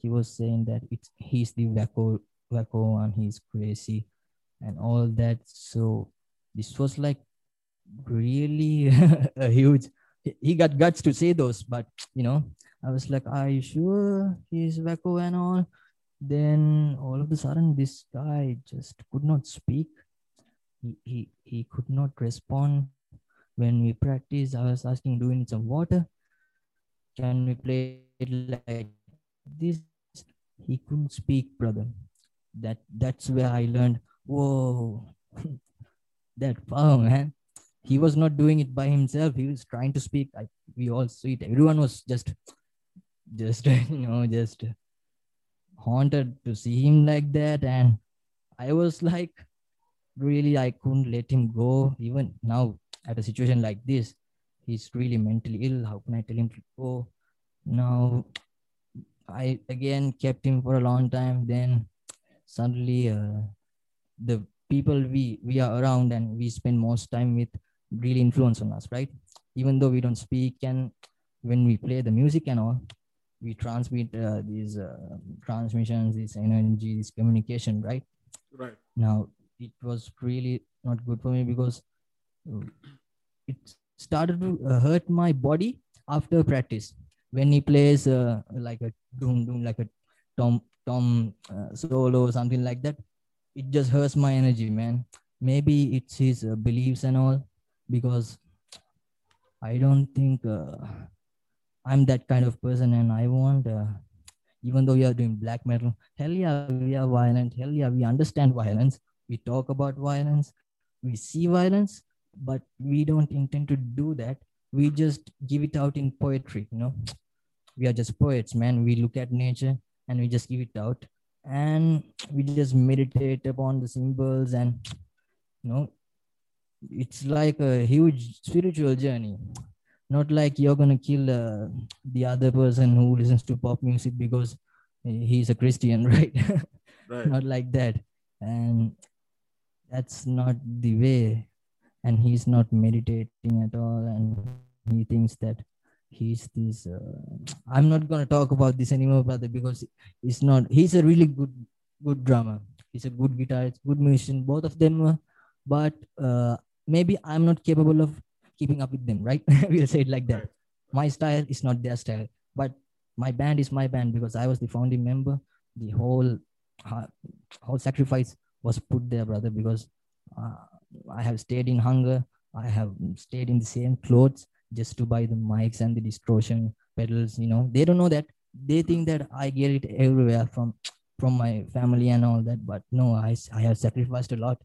he was saying that it's he's the wacko, wacko, and he's crazy, and all that. So this was like really a huge. he- got guts to say those, but you know, I was like, "Are you sure he's wacko and all?" Then all of a sudden, this guy just could not speak he, he he could not respond when we practice i was asking do we need some water can we play it like this he couldn't speak brother that that's where i learned whoa that power man he was not doing it by himself he was trying to speak I, we all see it everyone was just just you know just haunted to see him like that and i was like really I couldn't let him go. Even now, at a situation like this, he's really mentally ill. How can I tell him to go? Now, I again kept him for a long time. Then suddenly, uh, the people we we are around and we spend most time with really influence on us, right? Even though we don't speak and when we play the music and all, we transmit uh, these uh, transmissions, this energy, this communication, right? Right. Now it was really not good for me because uh, it started to uh, hurt my body after practice when he plays uh, like a doom doom like a tom tom uh, solo or something like that. It just hurts my energy man. Maybe it's his uh, beliefs and all because i don't think uh, i'm that kind of person and i want uh, even though we are doing black metal hell yeah we are violent. Hell yeah we understand violence. We talk about violence. We see violence but we don't intend to do that. We just give it out in poetry you know. We are just poets man. We look at nature and we just give it out. And we just meditate upon the symbols and you know it's like a huge spiritual journey. Not like you're gonna kill uh, the other person who listens to pop music because he's a christian right? Right. not like that. And that's not the way. And he's not meditating at all. And he thinks that he's this uh, i'm not going to talk about this anymore brother because he's not he's a really good good drummer. He's a good guitarist good musician both of them uh, but uh, maybe i'm not capable of keeping up with them right? We'll say it like that. My style is not their style but my band is my band because i was the founding member. The whole uh, whole sacrifice was put there brother because uh, i have stayed in hunger. I have stayed in the same clothes just to buy the mics and the distortion pedals you know. They don't know that. They think that i get it everywhere from from my family and all that but no i i have sacrificed a lot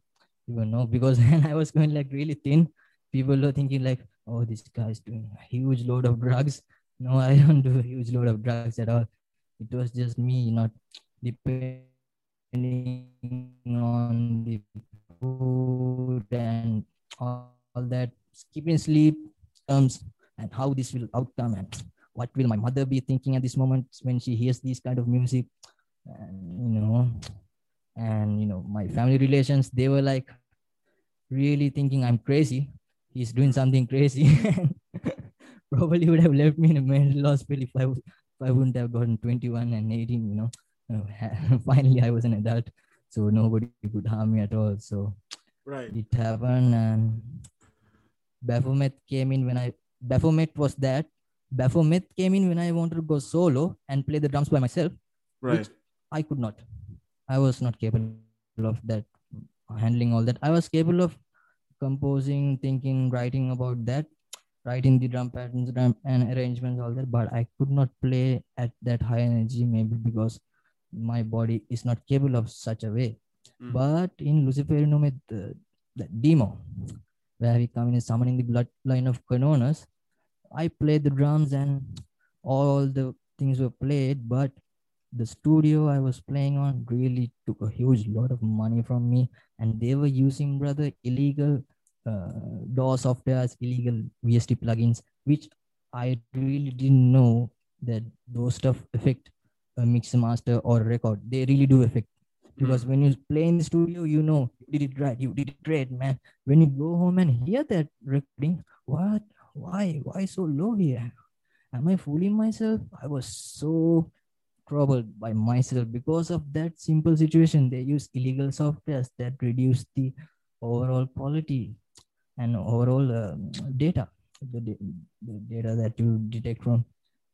you know because when i was going like really thin people were thinking like oh this guy's doing a huge load of drugs. No i don't do a huge load of drugs at all. It was just me not depending on the food and all, all that. Skipping sleep terms and how this will outcome and what will my mother be thinking at this moment when she hears this kind of music. And you know and you know my family relations they were like really thinking i'm crazy. He's doing something crazy. Probably would have left me in a mental hospital if i, would- if I wouldn't have gotten 21 and 18 you know. Finally i was an adult so nobody could harm me at all. So Right. it happened and Baphomet came in when I Baphomet was that Baphomet came in when I wanted to go solo and play the drums by myself. Right. I could not. I was not capable of that handling all that. I was capable of composing, thinking, writing about that, writing the drum patterns drum and arrangements, all that, but I could not play at that high energy, maybe because my body is not capable of such a way. Mm. But in Luciferianometh the, the demo, where we come in summoning the bloodline of Cernounnus, I played the drums and all the things were played, but the studio I was playing on really took a huge lot of money from me, and they were using rather illegal uh, DAW softwares, illegal VST plugins, which I really didn't know that those stuff affect a mixer master or a record. They really do affect because when you play in the studio, you know you did it right, you did it great, man. When you go home and hear that recording, what, why, why so low here? Am I fooling myself? I was so troubled by myself because of that simple situation. They use illegal softwares that reduce the overall quality and overall um, data, the, the data that you detect from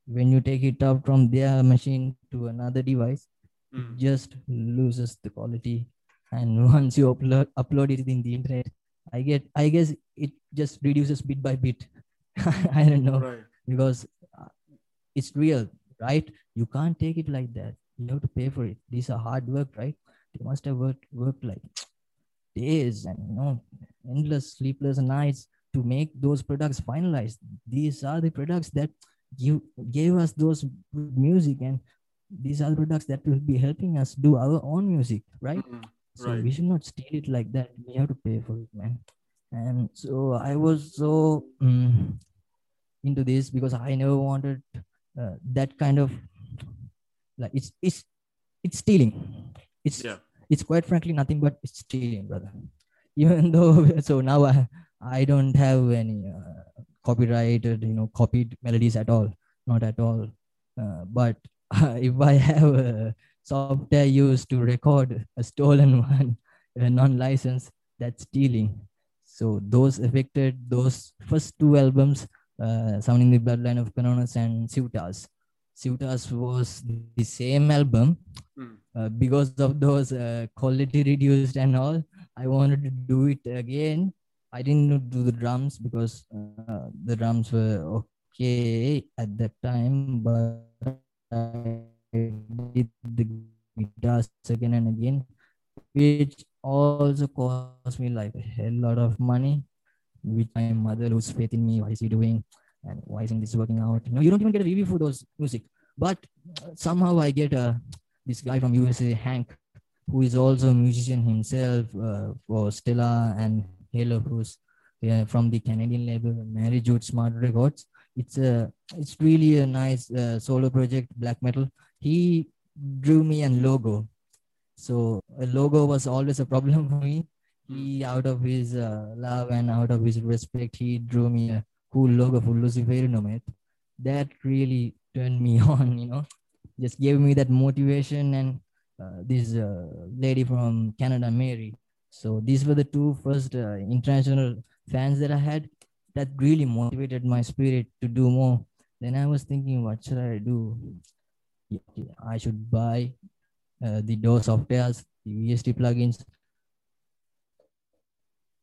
when you take it out from their machine to another device Mm. just loses the quality. And once you upload upload it in the internet i get i guess it just reduces bit by bit. I don't know. Right. because uh, it's real right? You can't take it like that. You have to pay for it. These are hard work right? They must have worked worked like days and you know endless sleepless nights to make those products finalized. These are the products that give gave us those good music and these are the products that will be helping us do our own music right Mm. so Right. we should not steal it like that we have to pay for it man and so i was so mm, into this because I never wanted uh, that kind of like it's it's it's stealing. It's Yeah. it's quite frankly nothing but it's stealing, brother. Even though so now I I don't have any uh, copyrighted you know copied melodies at all, not at all. Uh, but if I have a software used to record a stolen one, a non-licensed, that's stealing. So those affected those first two albums, uh, sounding the bloodline of Cernounnus and Ciutas. Ciutas was the same album. Hmm. Uh, because of those uh, quality reduced and all, I wanted to do it again. I didn't do the drums because uh, the drums were okay at that time, but did the guitars again and again, which also cost me like a hell lot of money. Which my mother lose faith in me. What is he doing? And why isn't this working out? Know, you don't even get a review for those music. But somehow I get uh, this guy from USA, Hank, who is also a musician himself uh, for Stella and Halo, who's yeah, from the Canadian label Mary Jude Smart Records. It's a it's really a nice uh, solo project, black metal. He drew me a logo, so a logo was always a problem for me. He, out of his uh, love and out of his respect, he drew me a cool logo for Luciferianometh. That really turned me on, you know, just gave me that motivation. And uh, this uh, lady from Canada, Mary. So these were the two first uh, international fans that I had that really motivated my spirit to do more. Then I was thinking, what should I do? I should buy uh, the DAW softwares, the VST plugins,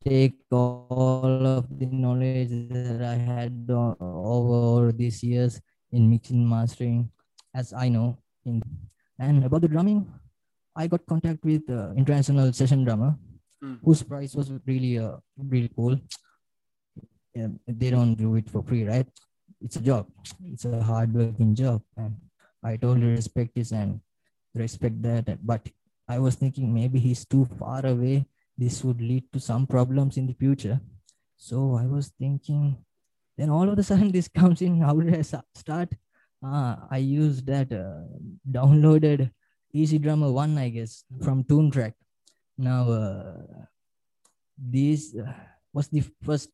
take all of the knowledge that I had over these years in mixing, mastering, as I know. In, and about the drumming, I got contact with uh, international session drummer, Mm. whose price was really, uh, really cool. Yeah, they don't do it for free, right? It's a job. It's a hard working job, and I totally respect this and respect that. But I was thinking maybe he's too far away. This would lead to some problems in the future. So I was thinking. Then all of a sudden, this comes in. How did I start? Ah, I used that uh, downloaded EZdrummer One, I guess, from Toontrack. Now, uh, this uh, was the first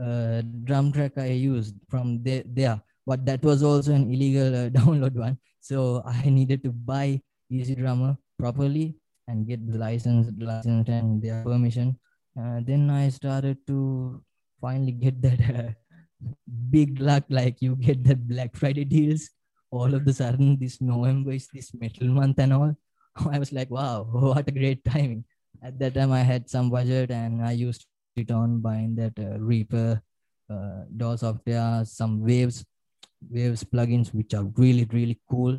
uh, drum track I used from there, there, but that was also an illegal uh, download one. So I needed to buy EZdrummer properly and get the license, license and their permission. Uh, then I started to finally get that uh, big luck, like you get the Black Friday deals. All of a sudden, this November is this metal month and all. I was like, wow, what a great timing. At that time, I had some budget and I used it on buying that uh, Reaper, uh, DAW software, some Waves, Waves plugins, which are really, really cool.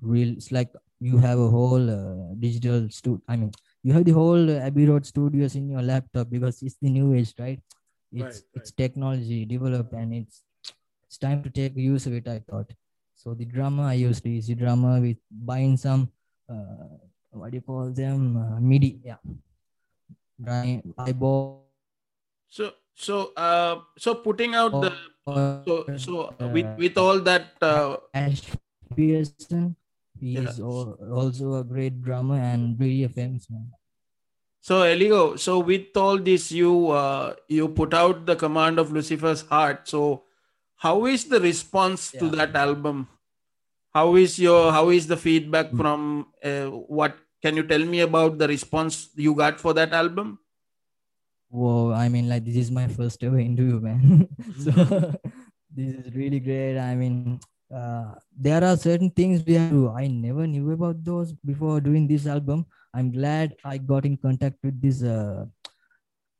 Real, it's like you have a whole uh, digital studio. I mean, you have the whole uh, Abbey Road studios in your laptop because it's the new age, right? It's Right, it's technology developed and it's it's time to take use of it. I thought. So the drummer I used to EZdrummer with buying some uh, what do you call them uh, MIDI. Yeah, I bought. So so uh so putting out the uh, so so with with all that uh, Ash Pearson. He Yeah. is also a great drummer and really a famous man. so Eligor, so with all this you uh you put out the command of Lucifer's heart. So how is the response to that album? How is your how is the feedback Mm. from uh, what can you tell me about the response you got for that album? Whoa, I mean, like this is my first ever interview, man. so this is really great. I mean, uh, there are certain things we have to. I never knew about those before doing this album. I'm glad I got in contact with this uh,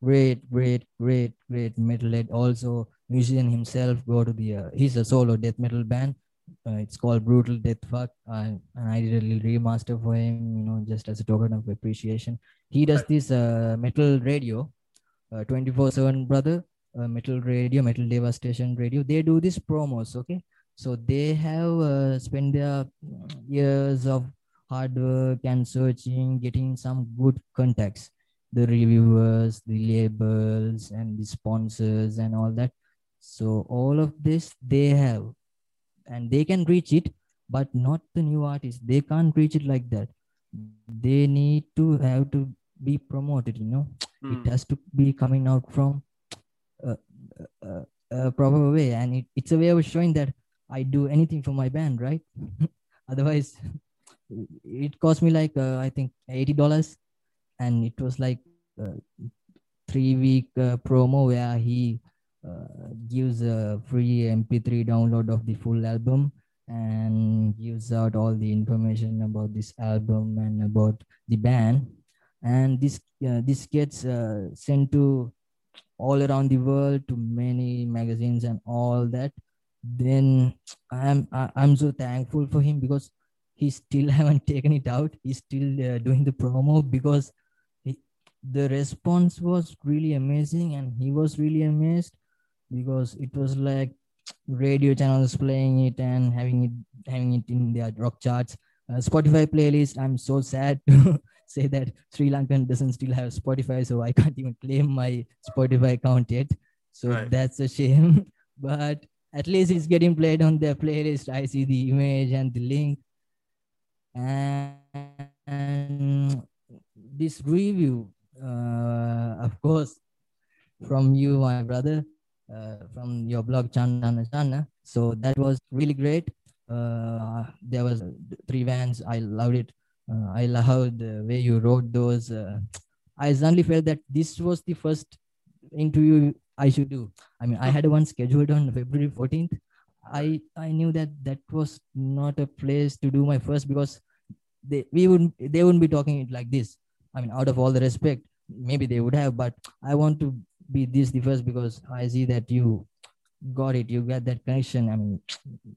great, great, great, great metalhead. Also, musician himself. Go to the. Uh, he's a solo death metal band. Uh, it's called Brutal Death Fuck, uh, and I did a little remaster for him. You know, just as a token of appreciation. He does this uh, metal radio 24/7 brother uh, metal radio metal devastation radio they do this promos okay so they have uh, spent their years of hard work and searching getting some good contacts the reviewers the labels and the sponsors and all that So all of this they have, and they can reach it, but not the new artists. They can't reach it like that. They need to have to be promoted. You know, Mm. it has to be coming out from a, a, a proper way, and it, it's a way of showing that I do anything for my band, right? Otherwise, it cost me like uh, I think eighty dollars, and it was like uh, three week uh, promo where he uh, gives a free MP3 download of the full album and gives out all the information about this album and about the band. And this uh, this gets uh, sent to all around the world to many magazines and all that. Then I'm I'm so thankful for him because he still haven't taken it out. He's still uh, doing the promo because he, the response was really amazing and he was really amazed because it was like radio channels playing it and having it having it in their rock charts uh, spotify playlist i'm so sad to say that sri lankan doesn't still have spotify so i can't even claim my spotify account yet so Right. that's a shame but at least it's getting played on their playlist i see the image and the link and, this review uh, of course from you my brother uh, from your blog Chandana Chana. So that was really great. Uh, there was three vans. I loved it. Uh, I loved the way you wrote those. Uh, I suddenly felt that this was the first interview I should do. I mean, I had one scheduled on February 14th. I I knew that that was not a place to do my first because they we wouldn't they wouldn't be talking it like this. I mean, out of all the respect, maybe they would have, but I want to be this the first because I see that you got it. You got that connection. I mean,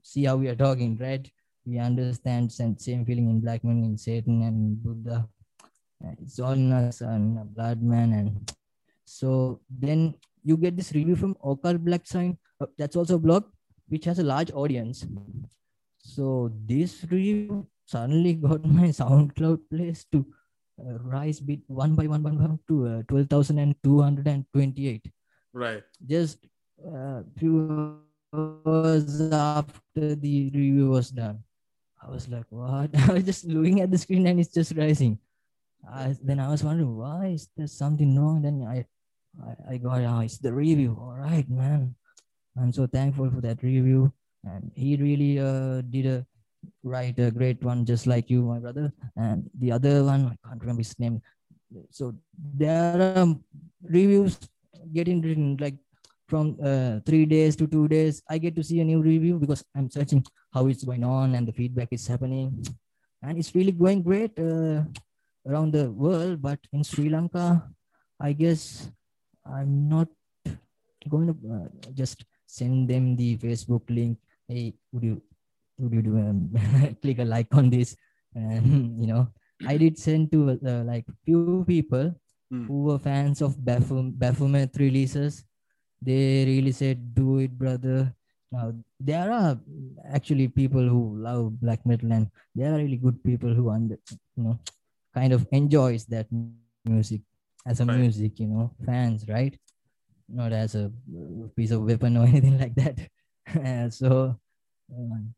see how we are talking, right? We understand same, same feeling in Black Man, in Satan, and Buddha. Uh, It's all in us and Blood Man, and so then you get this review from Occult Black Sign. Uh, that's also a blog which has a large audience. So this review suddenly got my SoundCloud place to uh, rise bit one by one, one, one to uh, 12,228 Right. just a few hours after the review was done. I was like, what? I was just looking at the screen and it's just rising. I, then I was wondering, why is there something wrong? Then I, I, I got, oh, it's the review. All right, man. I'm so thankful for that review. And he really uh, did a write a great one, just like you, my brother. And the other one, I can't remember his name. So there are reviews getting written like from uh, three days to two days. I get to see a new review because I'm searching how it's going on and the feedback is happening. And it's really going great uh, around the world. But in Sri Lanka, I guess I'm not going to uh, just send them the Facebook link. Hey, would you would you do um, click a like on this? And you know, I did send to uh, like few people Hmm. who were fans of Baphomet, Baphomet releases. They really said, "Do it, brother." Now there are actually people who love black metal, and there are really good people who under, you know, kind of enjoys that music as a Right. music, you know, fans, right? Not as a piece of weapon or anything like that. So um,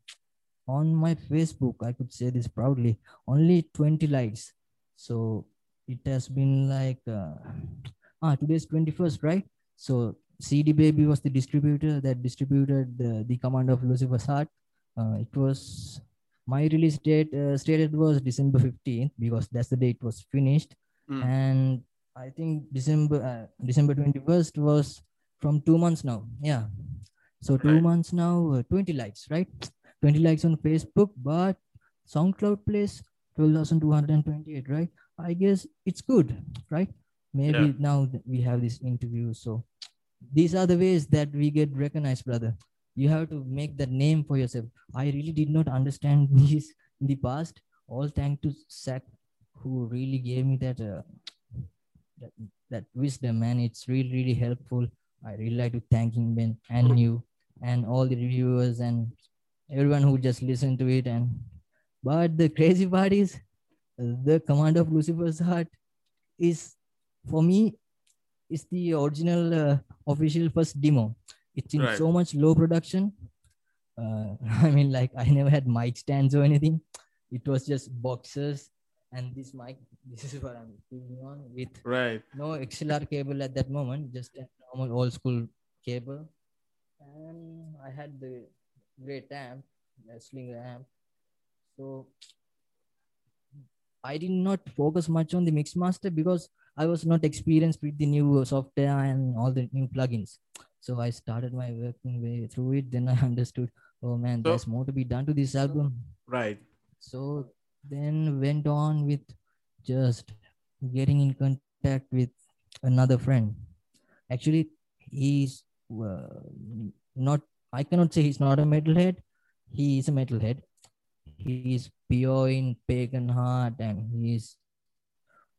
on my Facebook, I could say this proudly, only 20 likes. So it has been like uh, ah today's 21st right so cd baby was the distributor that distributed the, the command of lucifer's heart uh, it was my release date uh, stated was december 15th because that's the date it was finished Mm. and i think december uh, december 21st was from two months now yeah so two Right. months now uh, 20 likes right 20 likes on facebook but soundcloud plays 12228 right I guess it's good, right? Maybe Yeah. now that we have this interview. So these are the ways that we get recognized, brother. You have to make that name for yourself. I really did not understand this in the past. All thanks to Zach, who really gave me that, uh, that that wisdom, and it's really really helpful. I really like to thank him Ben and you and all the reviewers and everyone who just listened to it. And but the crazy part is the command of lucifer's heart is for me is the original uh, official first demo it's in Right. so much low production. Uh, I mean, like I never had mic stands or anything. It was just boxes and this mic. This is what I'm speaking on with Right. no XLR cable at that moment, just a normal old school cable. And I had the great amp, a slinger amp. So I did not focus much on the mix master because I was not experienced with the new software and all the new plugins. So I started my working way through it. Then I understood, oh man, So- there's more to be done to this album. Right. So then went on with just getting in contact with another friend. Actually, he's uh, not, I cannot say he's not a metalhead. He is a metalhead. He is pure in pagan heart and he's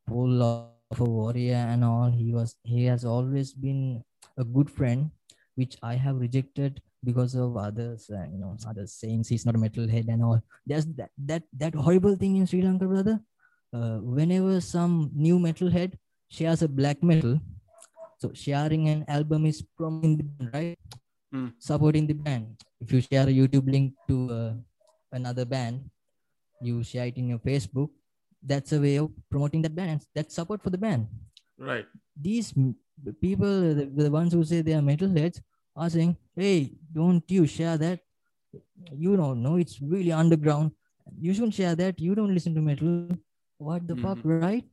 full of a warrior and all. He was, he has always been a good friend, which I have rejected because of others, uh, you know, others saying he's not a metalhead and all there's that that that horrible thing in Sri Lanka, brother. Uh, whenever some new metalhead shares a black metal, so sharing an album is promoting the band, right? Hmm. Supporting the band. If you share a YouTube link to uh, another band, you share it in your Facebook. That's a way of promoting that band. and That's support for the band. Right. These people, the, the ones who say they are metalheads, are saying, "Hey, don't you share that? You don't know it's really underground. You shouldn't share that. You don't listen to metal. What the fuck, right?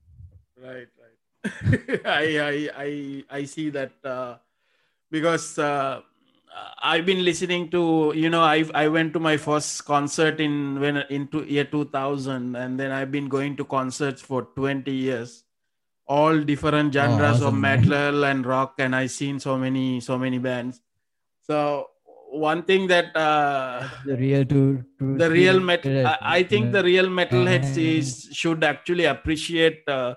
Right, right. I, I, I, I see that uh, because uh, I've been listening to, you know, I, I went to my first concert in when into year 2000, and then I've been going to concerts for 20 years, all different genres of awesome, man. metal and rock, and I've seen so many, so many bands. So one thing that uh, The real to, to the real metal I, I think the real metalheads is should actually appreciate uh,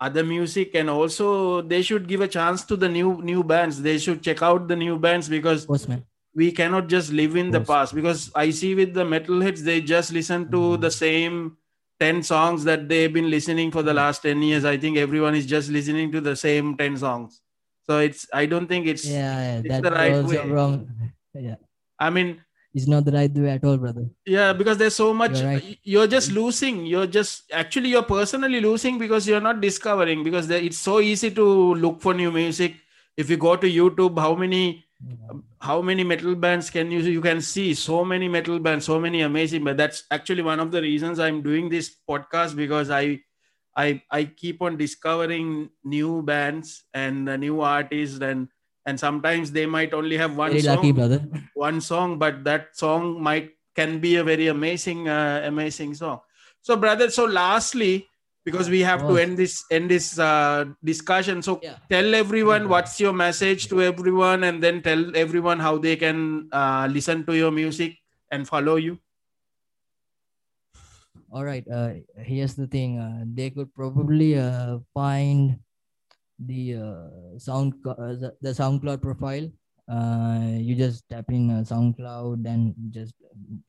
other music and also they should give a chance to the new new bands. They should check out the new bands because course, we cannot just live in the past. Because i see with the metalheads they just listen to Mhm. the same 10 songs that they've been listening for the last 10 years. I think everyone is just listening to the same 10 songs. So it's i don't think it's Yeah, it's that's the right way. wrong. Yeah, i mean it's not the right way at all, brother. yeah because there's so much You're right. you're just losing you're just actually you're personally losing because you're not discovering because there, it's so easy to look for new music if you go to youtube how many how many metal bands can you you can see so many metal bands so many amazing but that's actually one of the reasons i'm doing this podcast because i i i keep on discovering new bands and uh, new artists and and sometimes they might only have one Very song lucky, brother. one song but that song might can be a very amazing uh, amazing song so brother so lastly because we have to end this end this uh, discussion so Yeah. tell everyone Okay. what's your message to everyone and then tell everyone how they can uh, listen to your music and follow you all right uh here's the thing uh, they could probably uh, find the uh, sound uh, the, the soundcloud profile uh, you just tap in uh, soundcloud and just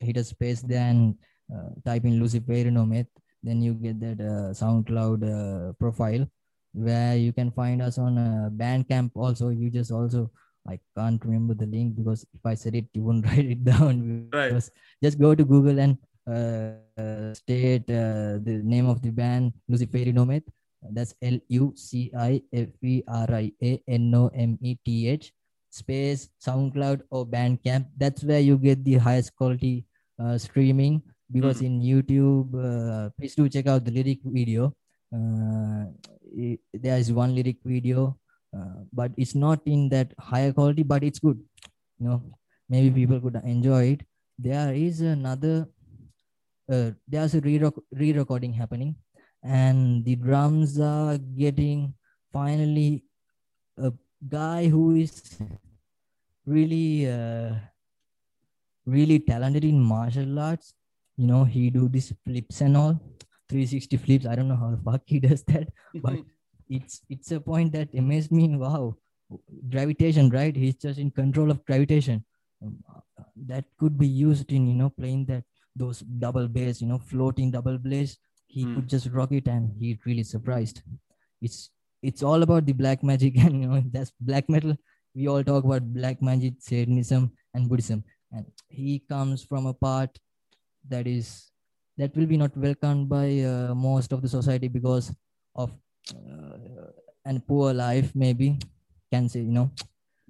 hit a space then uh, type in Luciferianometh then you get that uh, soundcloud uh, profile where you can find us on uh, bandcamp also you just also i can't remember the link because if i said it you wouldn't write it down Right. because just go to google and uh, uh, state uh, the name of the band Luciferianometh. That's L U C I F E R I A N O M E T H space SoundCloud or Bandcamp. That's where you get the highest quality uh, streaming. Because in YouTube, uh, please do check out the lyric video. Uh, i- there is one lyric video, uh, but it's not in that higher quality, but it's good. You know, maybe people could enjoy it. There is another uh, there's a re-rec- re-recording happening and the drums are getting finally a guy who is really uh, really talented in martial arts. You know he do these flips and all 360 flips. I don't know how the fuck he does that but it's it's a point that amazed me. Wow. Gravitation right? He's just in control of gravitation. Um, that could be used in you know playing that those double bass you know floating double bass he Hmm. could just rock it and he really surprised. It's it's all about the black magic and you know that's black metal. We all talk about black magic, Satanism, and Buddhism, and he comes from a part that is that will be not welcomed by uh, most of the society because of uh, and poor life maybe. Can say you know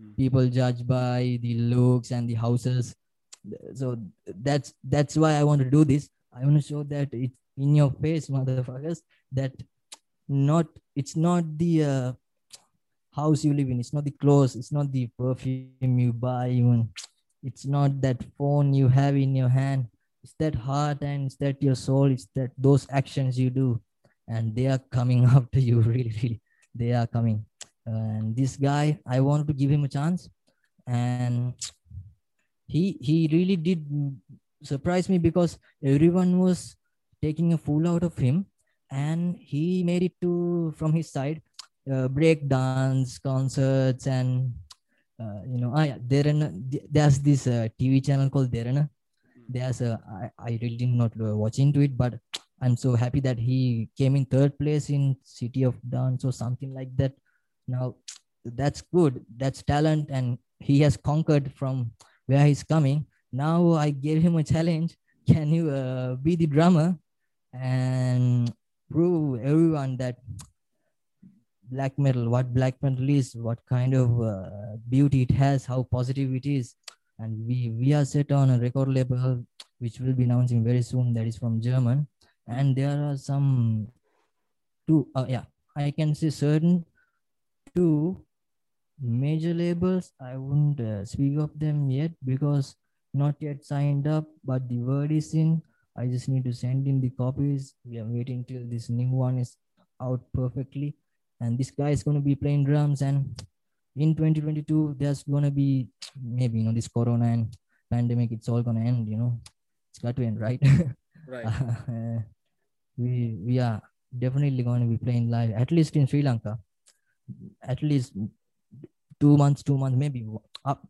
Mm. people judge by the looks and the houses. So that's that's why i want to do this. I want to show that it's in your face motherfuckers that not it's not the uh, house you live in. It's not the clothes. It's not the perfume you buy even. It's not that phone you have in your hand. It's that heart and it's that your soul. It's that those actions you do. And they are coming after you really really. They are coming. And this guy i wanted to give him a chance. And he he really did surprise me because everyone was taking a fool out of him and he made it to from his side uh, break dance concerts and uh, you know I, there's this uh, tv channel called Derana. there's a I, I really did not uh, watch into it but i'm so happy that he came in third place in city of dance or something like that. Now that's good. That's talent and he has conquered from where he's coming. Now i gave him a challenge. Can you uh, be the drummer and prove everyone that black metal what black metal is what kind of uh, beauty it has how positive it is. And we we are set on a record label which will be announcing very soon that is from german. And there are some two uh, yeah i can say certain two major labels. I wouldn't uh, speak of them yet because not yet signed up but the word is in i just need to send in the copies. We are waiting till this new one is out perfectly. And this guy is going to be playing drums and in 2022 there's going to be maybe you know this corona and pandemic it's all going to end you know. It's got to end right? Right. Uh, we we are definitely going to be playing live at least in sri lanka. At least two months two months maybe up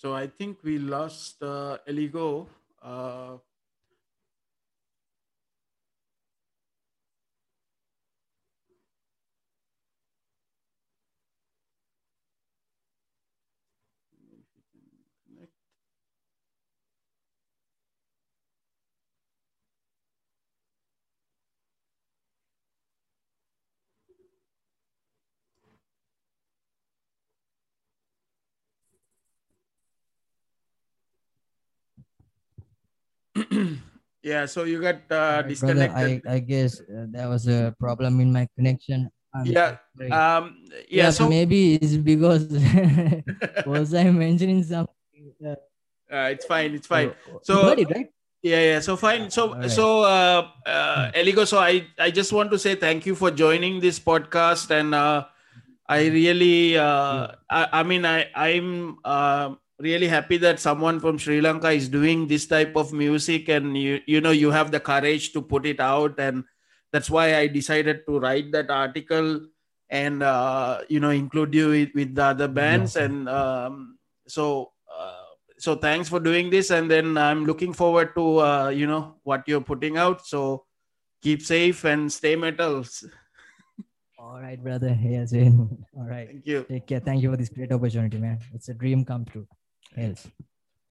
so i think we lost uh, Eligor uh, yeah so you got uh, Alright, brother, disconnected I, I guess uh, there was a problem in my connection I'm yeah sorry. um yeah, so maybe it's because was i mentioning something uh, uh, it's fine it's fine so, So- you heard it, right Yeah, yeah. So fine. So, Alright. so, uh, uh, Eligor. So, I, I just want to say thank you for joining this podcast, and uh, I really, uh, I, I mean, I, I'm uh, really happy that someone from Sri Lanka is doing this type of music, and you, you know, you have the courage to put it out, and that's why I decided to write that article, and uh, you know, include you with, with the other bands, Yeah. and um, so. Uh, so thanks for doing this. And then i'm looking forward to uh, you know what you're putting out. So keep safe and stay metals. All right brother. Yes all right. Thank you. Take care. Thank you for this great opportunity man. It's a dream come true yes